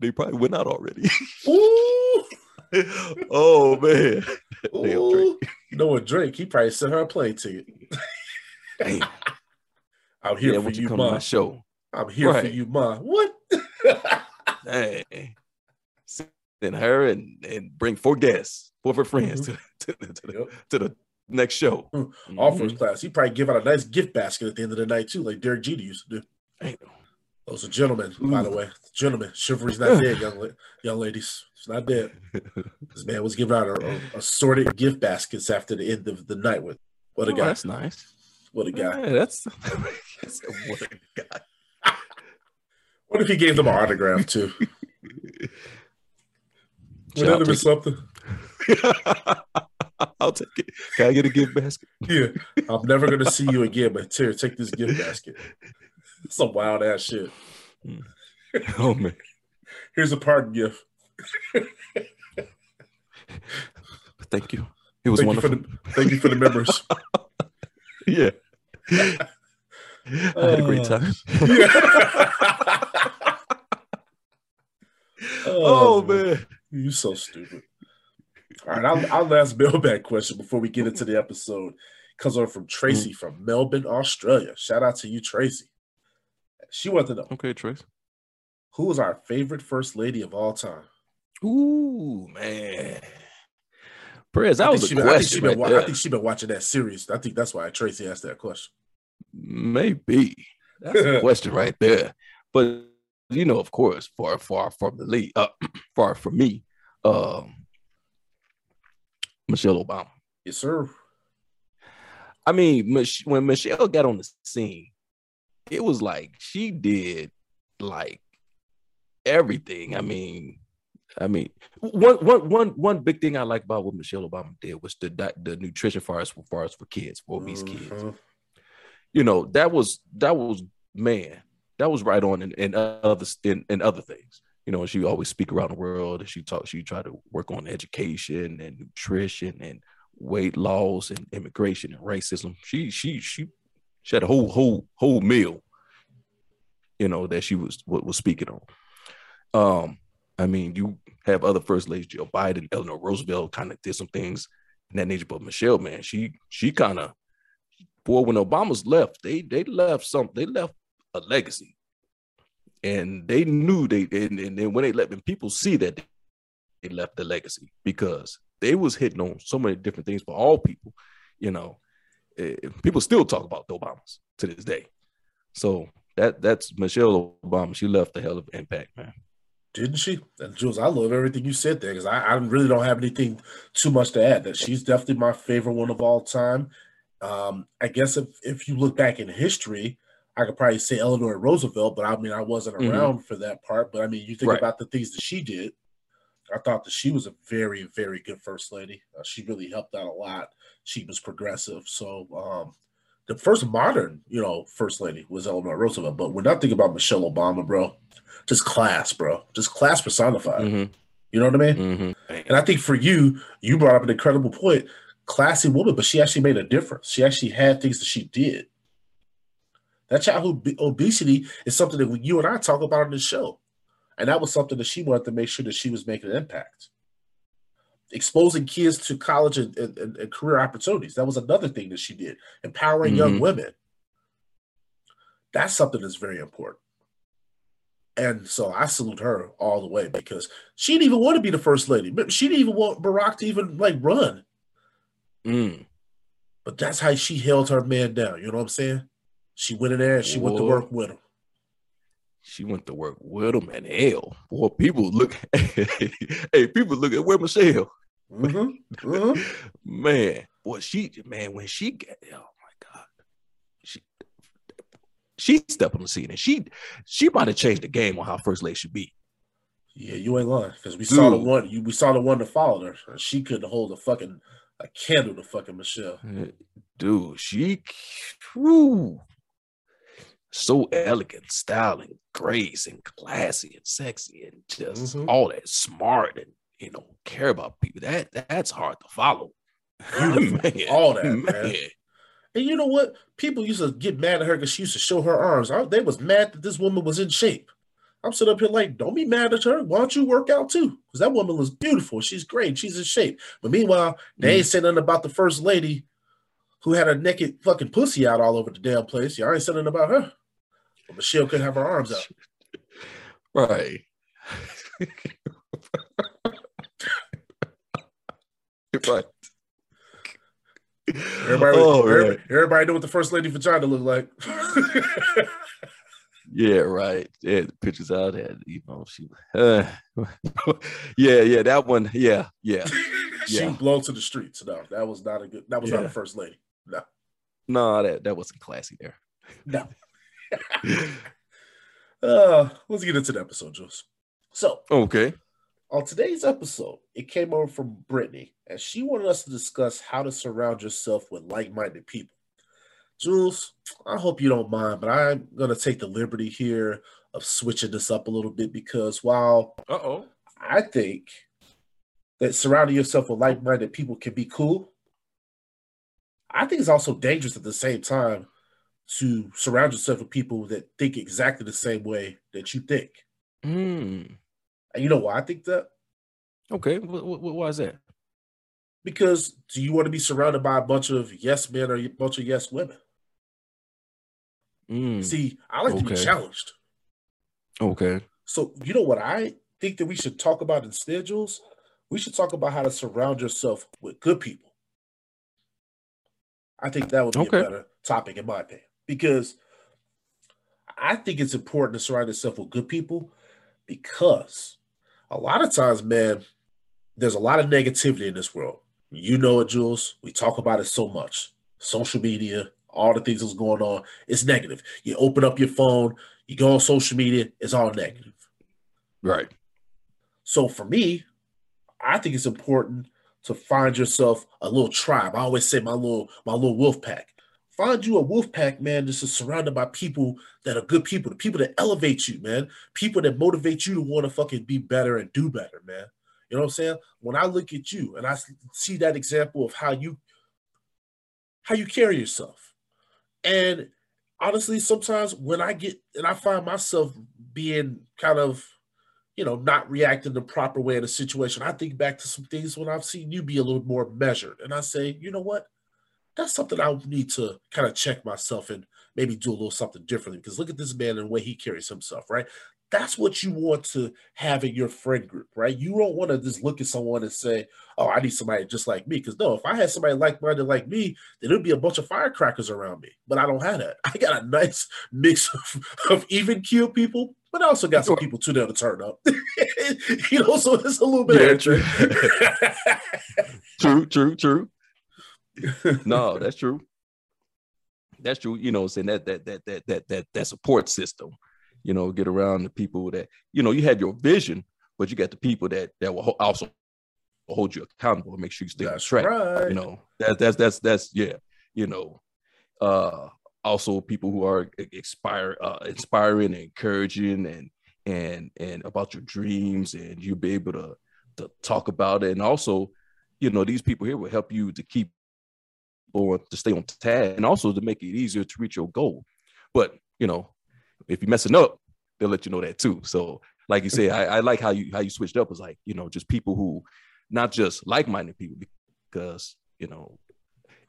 they probably went out already. oh man. Ooh. You Drake? He probably sent her a plane ticket. Damn. I'm here yeah, for won't you, come to my show? I'm here for you, ma. What? Hey, send her and, and bring four guests, four of her friends to, to, to, the, Yep. to the next show. All Mhm. first class. He probably give out a nice gift basket at the end of the night too, like Derek Jeter used to do. Those are gentlemen, by the way. Gentlemen, chivalry's not dead, young young ladies. It's not dead. This man was giving out assorted gift baskets after the end of the night. With what a Oh, guy! that's nice. What a guy! Yeah, that's, what a guy. What if he gave them an autograph too? Would that have been something? I'll take it. Can I get a gift basket? Yeah, I'm never gonna see you again, but here, take this gift basket. Some wild ass shit. Oh man. Here's a parting gift. Thank you. It was Thank you wonderful. the thank you for the members. yeah. I had a great Uh, time. oh, oh man. you're so stupid. All right, I'll, I'll ask mailbag question before we get into the episode. Comes over from Tracy from Melbourne, Australia. Shout out to you, Tracy. She wanted to know Okay, Trace. who is our favorite first lady of all time. Ooh, man. Prez, that I was think a she been- I think she question been right wa- I there. think she's been watching that series. I think that's why Tracy asked that question. Maybe. That's a question right there. But you know, of course, far, far from the lead, uh, far from me, um, Michelle Obama. Yes, sir. I mean, when Michelle got on the scene, it was like she did like everything. I mean, I mean, one one one one big thing I like about what Michelle Obama did was the the nutrition for us for as for kids, for obese kids. Mhm. You know, that was that was man, that was right on in, in other in, in other things. You know, she always speak around the world and she talk, she tried to work on education and nutrition and weight loss and immigration and racism. She she she she had a whole whole whole meal, you know, that she was what was speaking on. Um, I mean, you have other first ladies, Joe Biden, Eleanor Roosevelt, kind of did some things in that nature, but Michelle, man, she she kind of boy, when Obama's left, they they left some, they left a legacy, and they knew they and, and then when they let when people see that they left the legacy because they was hitting on so many different things for all people, you know. Eh, people still talk about the Obamas to this day. So that that's Michelle Obama. She left a hell of an impact, man. Didn't she? And Jules, I love everything you said there because I, I really don't have anything too much to add. That she's definitely my favorite one of all time. Um, I guess if if you look back in history, I could probably say Eleanor Roosevelt, but I mean I wasn't Mhm. around for that part. But I mean, you think Right. about the things that she did. I thought that she was a very, very good first lady. Uh, she really helped out a lot. She was progressive. So um, the first modern, you know, first lady was Eleanor Roosevelt. But we're not thinking about Michelle Obama, bro. Just class, bro. Just class personified. Mhm, You know what I mean? mhm. And I think for you, you brought up an incredible point. Classy woman, but she actually made a difference. She actually had things that she did. That childhood be- obesity is something that you and I talk about on this show. And that was something that she wanted to make sure that she was making an impact. Exposing kids to college and, and- and- career opportunities. That was another thing that she did. Empowering young Mhm. women. That's something that's very important. And so I salute her all the way because she didn't even want to be the first lady. She didn't even want Barack to even like run. Mm. But that's how she held her man down. You know what I'm saying? She went in there and she went to work with him. She went to work with him and hell. Boy, people look hey, people look at where Michelle. Mm-hmm. Mm-hmm. Man, boy, she man, when she get oh my God. She she stepped on the scene and she she might have changed the game on how first lady should be. Yeah, you ain't lying because we saw the one. You, we saw the one that followed her. She couldn't hold a fucking a candle to fucking Michelle. Dude, she whew, so elegant, styling, grace, and classy and sexy, and just Mhm. all that smart and you know, care about people. That that's hard to follow. Man, All that, man. And you know what? People used to get mad at her because she used to show her arms. I, they was mad that this woman was in shape. I'm sitting up here like, don't be mad at her. Why don't you work out too? Because that woman was beautiful. She's great. She's in shape. But meanwhile, they ain't saying nothing about the first lady who had a naked fucking pussy out all over the damn place. Y'all ain't saying nothing about her. But Michelle couldn't have her arms out. Right. right. Everybody, Oh, everybody, everybody know what the first lady vagina look like. Yeah, right. Yeah, the pictures out there, you know, she uh, yeah, yeah, that one, yeah, yeah. she Yeah. blown to the streets. No, that was not a good. That was not a first lady. No, No, that that wasn't classy there. no. Uh, let's get into the episode, Jules. So Okay. on today's episode, it came over from Brittany, and she wanted us to discuss how to surround yourself with like-minded people. Jules, I hope you don't mind, but I'm gonna take the liberty here of switching this up a little bit because while Uh-oh. I think that surrounding yourself with like-minded people can be cool. I think it's also dangerous at the same time to surround yourself with people that think exactly the same way that you think. Hmm. And you know why I think that? Okay. What, what, why is that? Because do you want to be surrounded by a bunch of yes men or a bunch of yes women? Hmm. See, I like to be challenged. Okay. So you know what I think that we should talk about in schedules? We should talk about how to surround yourself with good people. I think that would be Okay. a better topic in my opinion. Because I think it's important to surround yourself with good people because a lot of times, man, there's a lot of negativity in this world. You know it, Jules. We talk about it so much. Social media, all the things that's going on, it's negative. You open up your phone, you go on social media, it's all negative. Right. So for me, I think it's important to find yourself a little tribe. I always say my little my little wolf pack. Find you a wolf pack, man, just is surrounded by people that are good people, the people that elevate you, man. People that motivate you to want to fucking be better and do better, man. You know what I'm saying? When I look at you and I see that example of how you how you carry yourself. And honestly, sometimes when I get and I find myself being kind of you know, not reacting the proper way in a situation. I think back to some things when I've seen you be a little more measured, and I say, you know what, that's something I need to kind of check myself and maybe do a little something differently. Because look at this man and the way he carries himself, right? That's what you want to have in your friend group, right? You don't want to just look at someone and say, "Oh, I need somebody just like me." Because no, if I had somebody like-minded like me, then there'd be a bunch of firecrackers around me. But I don't have that. I got a nice mix of, of even keel people, but I also got some people too there to turn up. you know, so it's a little bit Yeah, true. True, true, true. no, that's true. That's true. You know, saying that that that that that that that support system. You know, get around the people that you know. You have your vision, but you got the people that that will also hold you accountable and make sure you stay on track. right. You know, that that's that's that's yeah. You know, uh, also people who are inspire, uh, inspiring, and encouraging, and and and about your dreams, and you'll be able to to talk about it, and also, you know, these people here will help you to keep or to stay on task, and also to make it easier to reach your goal. But you know, if you're messing up, they'll let you know that too. So, like you said, I, I like how you how you switched up. Is like you know, just people who not just like-minded people, because you know,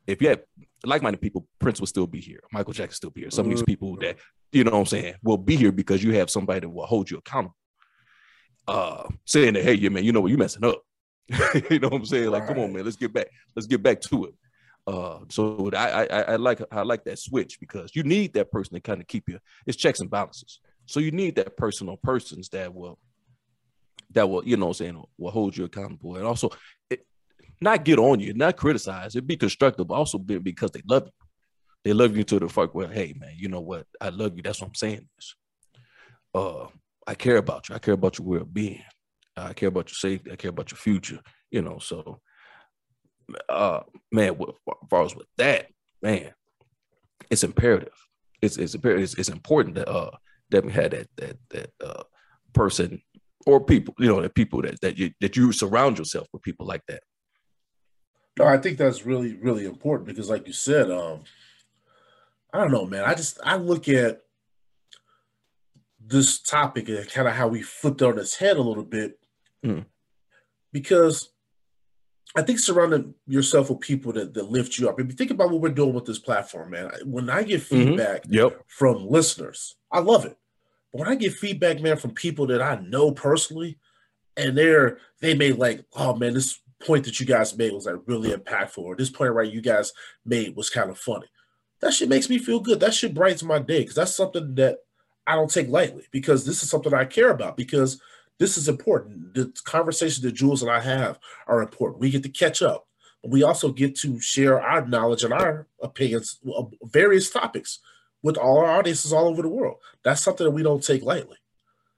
if you had like-minded people, Prince would still be here. Michael Jackson still be here. Some of these people that you know what I'm saying will be here because you have somebody that will hold you accountable. Uh saying that, hey, yeah, man, you know what, you're messing up. you know what I'm saying? Like, come on, man, let's get back, let's get back to it. Uh, so I, I I- like I like that switch because you need that person to kind of keep you. It's checks and balances. So you need that person or persons that will that will you know saying will hold you accountable and also it, not get on you, not criticize. It be constructive, but also be because they love you. They love you to the fuck where, hey man, you know what? I love you. That's what I'm saying. Is, uh, I care about you. I care about your well-being. I care about your safety. I care about your future. You know, so uh man, with- far as with that, man, it's imperative. It's it's imperative. It's, it's important that uh that we had that that that uh person or people, you know, the people that that you that you surround yourself with people like that. No, I think that's really, really important because, like you said, um, I don't know, man. I just I look at this topic and kind of how we flipped on its head a little bit Mm. because I think surrounding yourself with people that, that lift you up. If you think about what we're doing with this platform, man, when I get mm-hmm. feedback mm-hmm. yep. from listeners, I love it. But when I get feedback, man, from people that I know personally, and they're they may like, oh man, this point that you guys made was like really impactful, or this point right you guys made was kind of funny. That shit makes me feel good. That shit brightens my day because that's something that I don't take lightly because this is something I care about because this is important. The conversations that Jules and I have are important. We get to catch up, but we also get to share our knowledge and our opinions of various topics with all our audiences all over the world. That's something that we don't take lightly.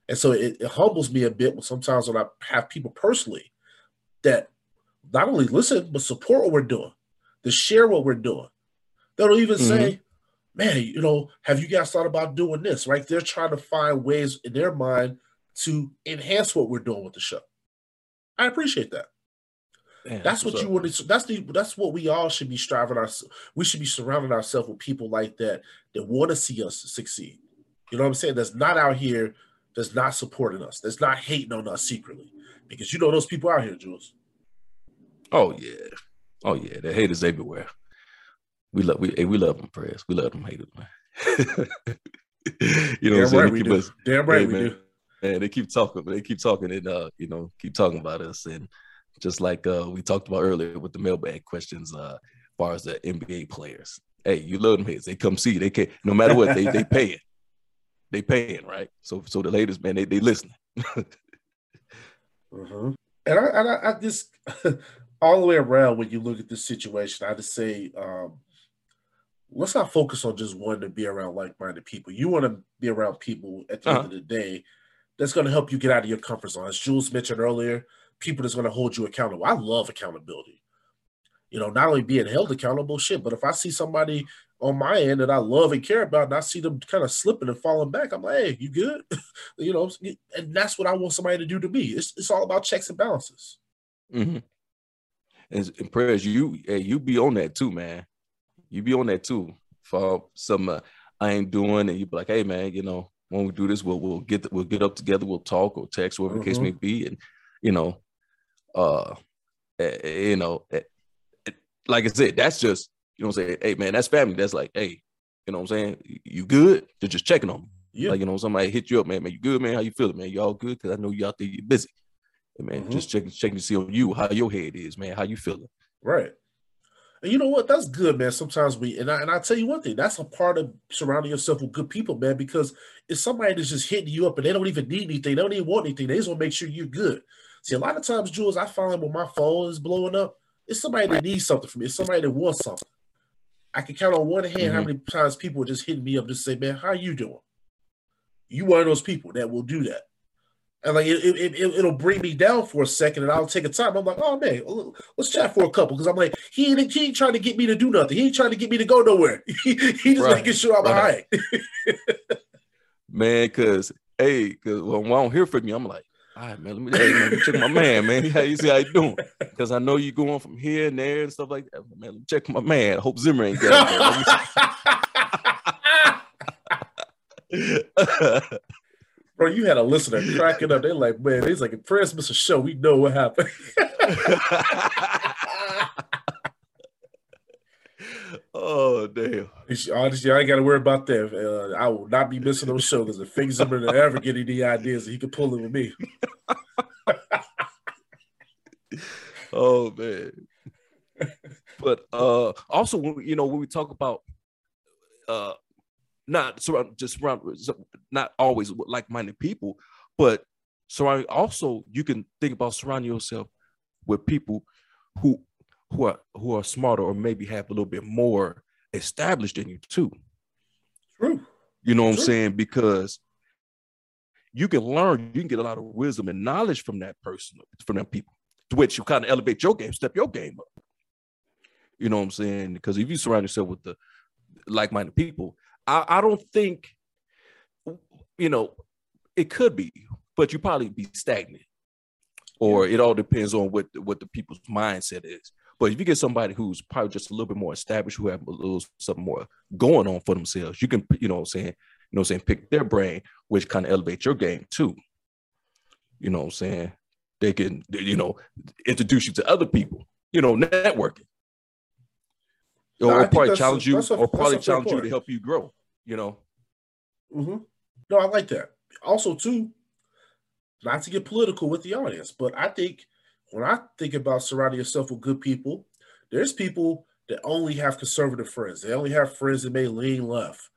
And so it, it humbles me a bit sometimes when I have people personally that not only listen, but support what we're doing, to share what we're doing. They'll even mm-hmm. say, man, you know, have you guys thought about doing this? Right? They're trying to find ways in their mind to enhance what we're doing with the show. I appreciate that. That's what you would. That's the. That's what we all should be striving our. We should be surrounding ourselves with people like that that want to see us succeed. You know what I'm saying? That's not out here. That's not supporting us. That's not hating on us secretly. Because you know those people out here, Jules. Oh yeah, oh yeah. The haters everywhere. We love we we love them, Prez. We love them haters, man. you know, Damn right we do. Us, Damn right hey, we man. do they keep talking, they keep talking and uh, you know, keep talking about us. And just like uh we talked about earlier with the mailbag questions, uh, as far as the NBA players. Hey, you love them hits. They come see you. They can no matter what, they they paying. They paying, right? So so the ladies, man, they they listening. mm-hmm. And I, and I, I just all the way around when you look at this situation, I just say um let's not focus on just wanting to be around like-minded people. You want to be around people at the uh-huh. end of the day that's going to help you get out of your comfort zone. As Jules mentioned earlier, people that's going to hold you accountable. I love accountability. You know, not only being held accountable, shit, but if I see somebody on my end that I love and care about, and I see them kind of slipping and falling back, I'm like, hey, you good? you know, and that's what I want somebody to do to me. It's, it's all about checks and balances. Mm-hmm. And, and Prez, you hey, you be on that too, man. You be on that too for some uh, I ain't doing, and you be like, hey, man, you know, when we do this, we'll we'll get we'll get up together, we'll talk or text, whatever mm-hmm. the case may be, and you know, uh, uh you know, uh, like I said, that's just you know, I'm saying, hey man, that's family. That's like, hey, you know, what I'm saying, you good? They're just checking on me. Yeah. Like you know, somebody hit you up, man. Man, you good, man? How you feeling, man? You all good? Because I know you out there, you're busy. Man, mm-hmm. just checking checking to see on you how your head is, man. How you feeling? Right. And you know what? That's good, man. Sometimes we and I and I tell you one thing, that's a part of surrounding yourself with good people, man. Because if somebody that's just hitting you up and they don't even need anything, they don't even want anything, they just want to make sure you're good. See, a lot of times, Jules, I find when my phone is blowing up, it's somebody that needs something from me. It's somebody that wants something. I can count on one hand mm-hmm. how many times people are just hitting me up to say, "Man, how you doing?" You one of those people that will do that and like it, it, it, will bring me down for a second, and I'll take a time. I'm like, oh man, let's chat for a couple because I'm like, he ain't he ain't trying to get me to do nothing. He ain't trying to get me to go nowhere. he, just right. making sure I'm right. all right. man, because hey, because when I don't hear from you, I'm like, all right, man, let me, hey, man, check my man, man. How you see how you doing? Because I know you going from here and there and stuff like that. Man, let me check my man. I hope Zimmer ain't got. Bro, you had a listener cracking up. They're like, man, he's like, if Prez miss a show, we know what happened. oh damn! Honestly, I ain't got to worry about that. Uh, I will not be missing those shows because if Fig Zimmer ever get any ideas, he can pull it with me. oh man! But uh, also, you know, when we talk about uh, not surround just surround not always with like-minded people, but surrounding also you can think about surrounding yourself with people who who are who are smarter or maybe have a little bit more established than you too. True. You know what True. I'm saying? Because you can learn, you can get a lot of wisdom and knowledge from that person, from them people, to which you kind of elevate your game, step your game up. You know what I'm saying? Because if you surround yourself with the like-minded people, I, I don't think, you know, it could be, but you probably be stagnant. Or it all depends on what what the people's mindset is. But if you get somebody who's probably just a little bit more established, who have a little something more going on for themselves, you can, you know, what I'm saying, you know, what I'm saying, pick their brain, which kind of elevates your game too. You know, what I'm saying, they can, you know, introduce you to other people you know, networking. No, or probably challenge you, a- or probably that's a fair challenge you to help you grow. You know, hmm No, I like that. Also, too, not to get political with the audience, but I think when I think about surrounding yourself with good people, there's people that only have conservative friends. They only have friends that may lean left.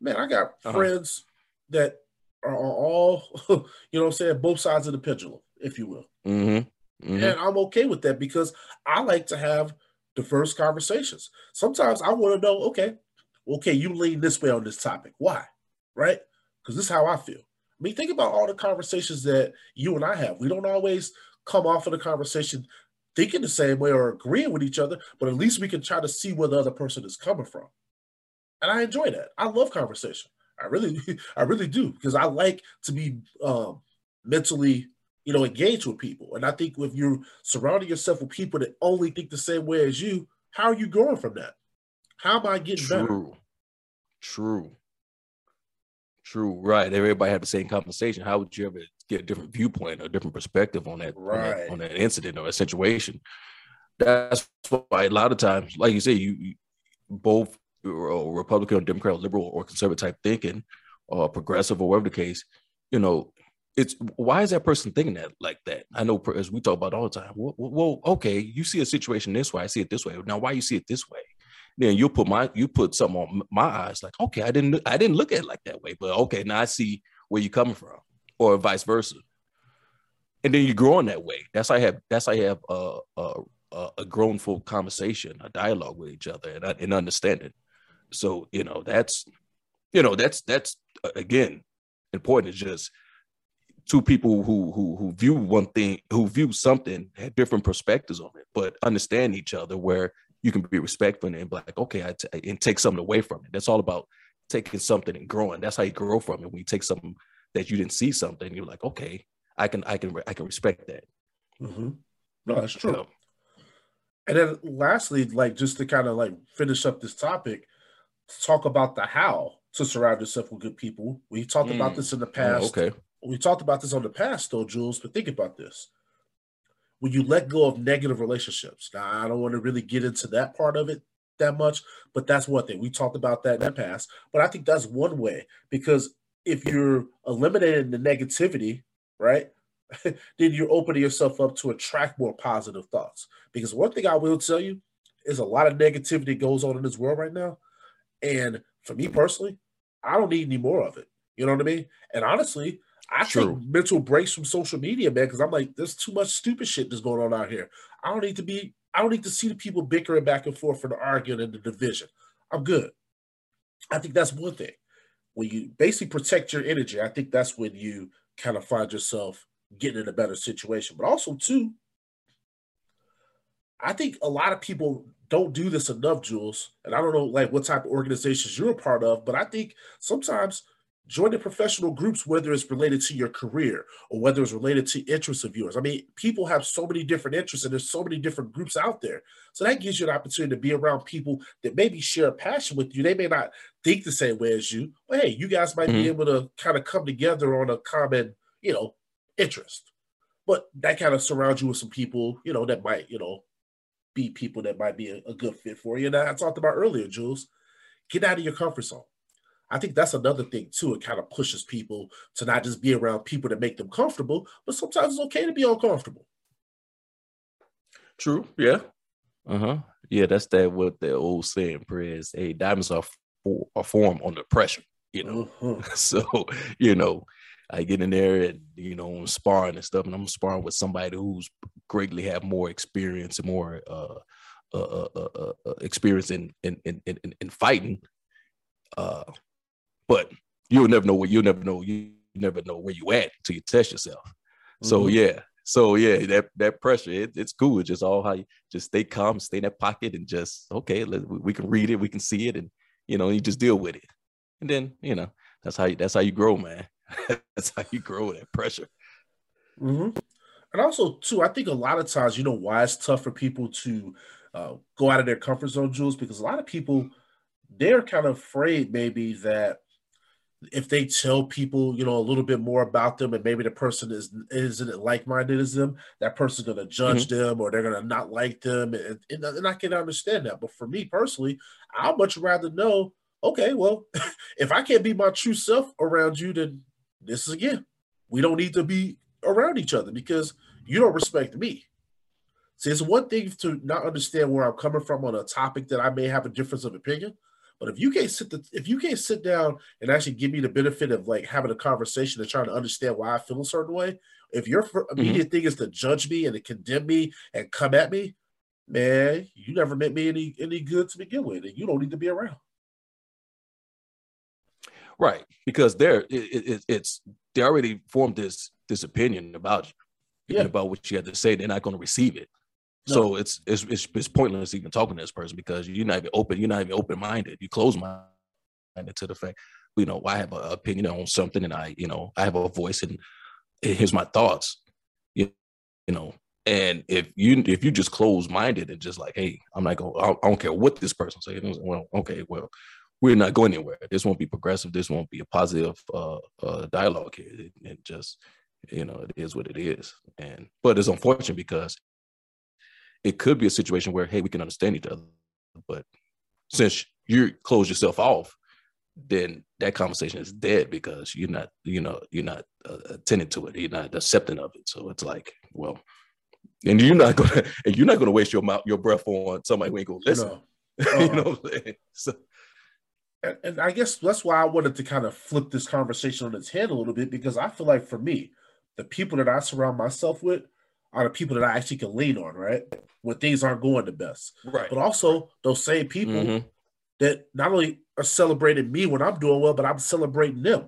Man, I got Uh-huh. friends that are all, you know what I'm saying, both sides of the pendulum, if you will. mm-hmm. And I'm okay with that because I like to have diverse conversations. Sometimes I want to know, okay, okay, you lean this way on this topic. Why? Right? Because this is how I feel. I mean, think about all the conversations that you and I have. We don't always come off of the conversation thinking the same way or agreeing with each other, but at least we can try to see where the other person is coming from. And I enjoy that. I love conversation. I really, I really do because I like to be um, mentally, you know, engage with people. And I think if you're surrounding yourself with people that only think the same way as you, how are you growing from that? How am I getting better? True. True. True. Right. Everybody have the same conversation. How would you ever get a different viewpoint or a different perspective on that, on Right. that, on that incident or a situation? That's why a lot of times, like you say, you, you both Republican or Democrat or liberal or conservative type thinking or progressive or whatever the case, you know, it's why is that person thinking that like that? I know as we talk about all the time. Well, well, okay, you see a situation this way, I see it this way. Now, why you see it this way? Then you put my you put something on my eyes, like okay, I didn't I didn't look at it like that way, but okay, now I see where you're coming from, or vice versa. And then you grow in that way. That's how I have that's how you have a a, a, grown full conversation, a dialogue with each other, and, and understanding. So you know that's you know that's that's again important. It's just two people who who who view one thing, who view something, have different perspectives on it, but understand each other. Where you can be respectful and be like, okay, I t- and take something away from it. That's all about taking something and growing. That's how you grow from it. When you take something that you didn't see something, you're like, okay, I can I can I can respect that. hmm No, that's You true. know? And then lastly, like just to kind of like finish up this topic, talk about the how to surround yourself with good people. We talked about Mm. this in the Oh, past. okay. We talked about this on the past though, Jules, but think about this. When you let go of negative relationships. Now, I don't want to really get into that part of it that much, but that's one thing. We talked about that in the past. But I think that's one way because if you're eliminating the negativity, right? then you're opening yourself up to attract more positive thoughts. Because one thing I will tell you is a lot of negativity goes on in this world right now. And for me personally, I don't need any more of it. You know what I mean? And honestly, I True. take mental breaks from social media, man, because I'm like, there's too much stupid shit that's going on out here. I don't need to be, I don't need to see the people bickering back and forth for the arguing and the division. I'm good. I think that's one thing. When you basically protect your energy, I think that's when you kind of find yourself getting in a better situation. But also, too, I think a lot of people don't do this enough, Jules. And I don't know like what type of organizations you're a part of, but I think sometimes joining professional groups, whether it's related to your career or whether it's related to interests of yours. I mean, people have so many different interests and there's so many different groups out there. So that gives you an opportunity to be around people that maybe share a passion with you. They may not think the same way as you, but hey, you guys might be Mhm. able to kind of come together on a common, you know, interest. But that kind of surrounds you with some people, you know, that might, you know, be people that might be a, a good fit for you. And I talked about earlier, Jules, get out of your comfort zone. I think that's another thing too. It kind of pushes people to not just be around people that make them comfortable, but sometimes it's okay to be uncomfortable. True. Yeah. Uh huh. Yeah, that's that what the old saying is. Hey, diamonds are, for, are formed under pressure. You know. Mhm. so you know, I get in there and you know I'm sparring and stuff, and I'm sparring with somebody who's greatly have more experience and more uh, uh, uh, uh, uh, uh, experience in in, in in in fighting. Uh, but you'll never know where you'll never know you never know where you at until you test yourself. So Mhm. yeah, so yeah, that that pressure, it, it's cool. It's just all how you just stay calm, stay in that pocket, and just okay, let, we can read it, we can see it, and you know, you just deal with it. And then you know, that's how you, that's how you grow, man. that's how you grow that pressure. hmm And also, too, I think a lot of times, you know, why it's tough for people to uh, go out of their comfort zone, Jules, because a lot of people they're kind of afraid maybe that if they tell people, you know, a little bit more about them, and maybe the person is isn't like minded as them, that person's gonna judge mm-hmm. them or they're gonna not like them, and, and, and I can understand that. But for me personally, I'd much rather know. Okay, well, if I can't be my true self around you, then this is again, we don't need to be around each other because you don't respect me. See, it's one thing to not understand where I'm coming from on a topic that I may have a difference of opinion. But if you can't sit the, if you can't sit down and actually give me the benefit of like having a conversation and trying to understand why I feel a certain way, if your mm-hmm. immediate mm-hmm. thing is to judge me and to condemn me and come at me, man, you never meant me any any good to begin with, and you don't need to be around. Right, because they're it, it, it's they already formed this this opinion about you, yeah. about what you have to say. They're not going to receive it. No. So it's, it's, it's it's pointless even talking to this person because you're not even open. You're not even open minded. You close minded to the fact, you know, I have an opinion on something, and I, you know, I have a voice, and here's my thoughts. You, you know, and if you if you just close minded and just like, hey, I'm not going. I don't care what this person says. Well, okay, well, we're not going anywhere. This won't be progressive. This won't be a positive uh, uh, dialogue here. It, it just, you know, it is what it is. And but it's unfortunate because it could be a situation where hey we can understand each other but since you close yourself off then that conversation is dead because you're not you know you're not uh, attending to it you're not accepting of it so it's like well and you're not gonna and you're not gonna waste your mouth your breath on somebody who ain't gonna listen no. uh, you know what I'm saying? So, and, and I guess that's why I wanted to kind of flip this conversation on its head a little bit because I feel like for me, the people that I surround myself with are the people that I actually can lean on, right? When things aren't going the best. Right. But also those same people mm-hmm. that not only are celebrating me when I'm doing well, but I'm celebrating them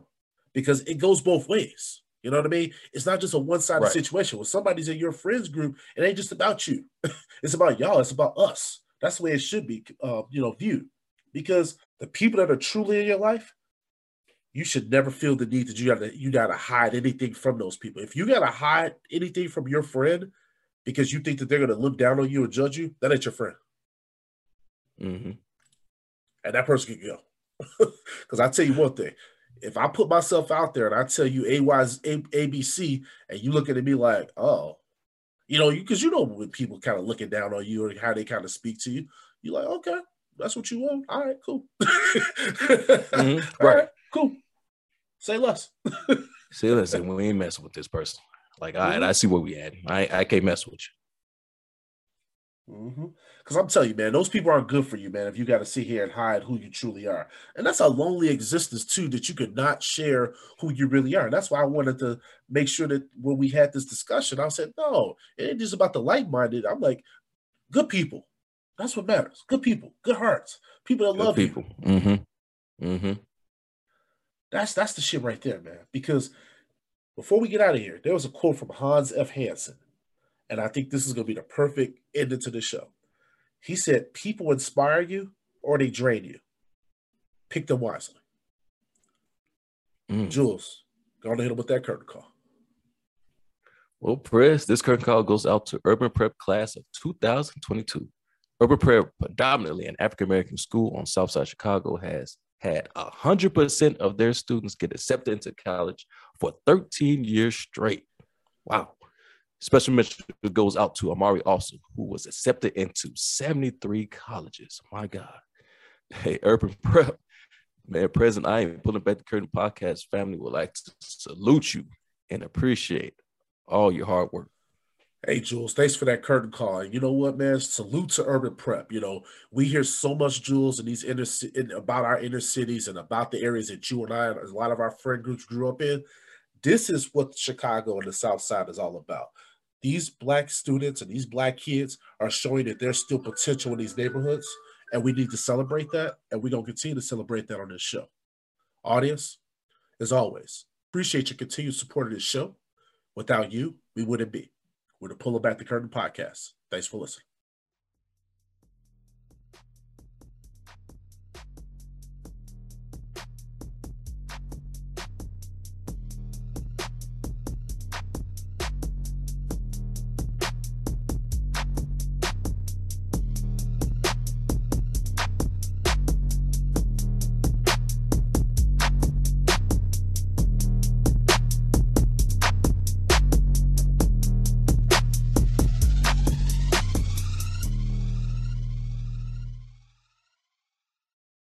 because it goes both ways. You know what I mean? It's not just a one-sided right. situation. When somebody's in your friends group, it ain't just about you. it's about y'all. It's about us. That's the way it should be, uh, you know, viewed. Because the people that are truly in your life, you should never feel the need that you gotta you gotta hide anything from those people. If you gotta hide anything from your friend because you think that they're gonna look down on you and judge you, that ain't your friend. Mm-hmm. And that person can go. Because I tell you one thing, if I put myself out there and I tell you AY's A, ABC, and you looking at me like, oh, you know, because you, you know when people kind of looking down on you or how they kind of speak to you, you're like, okay, that's what you want. All right, cool. mm-hmm. Right. right, cool. Say less. Say less, and we ain't messing with this person. Like, all right, mm-hmm. I see where we at. I I can't mess with you. Mm-hmm. Because I'm telling you, man, those people aren't good for you, man. If you got to sit here and hide who you truly are, and that's a lonely existence too, that you could not share who you really are. And that's why I wanted to make sure that when we had this discussion, I said, no, it ain't just about the like-minded. I'm like, good people. That's what matters. Good people, good hearts, people that good love people. you. Mm-hmm. Mm-hmm. That's that's the shit right there, man. Because before we get out of here, there was a quote from Hans F. Hansen, and I think this is going to be the perfect ending to the show. He said, "People inspire you or they drain you. Pick them wisely." Mm. Jules, go on ahead with that curtain call. Well, Prez, this curtain call goes out to Urban Prep class of 2022. Urban Prep, predominantly an African American school on Southside Chicago, has had 100% of their students get accepted into college for 13 years straight. Wow. Special mention goes out to Amari Austin, who was accepted into 73 colleges. My God. Hey, Urban Prep, man, President I am pulling back the curtain podcast family would like to salute you and appreciate all your hard work. Hey, Jules, thanks for that curtain call. And you know what, man? Salute to Urban Prep. You know, we hear so much, Jules, in these inner in, about our inner cities and about the areas that you and I, a lot of our friend groups grew up in. This is what Chicago and the South Side is all about. These black students and these black kids are showing that there's still potential in these neighborhoods, and we need to celebrate that. And we're gonna continue to celebrate that on this show. Audience, as always, appreciate your continued support of this show. Without you, we wouldn't be. We're the Pulling Back the Curtain podcast. Thanks for listening.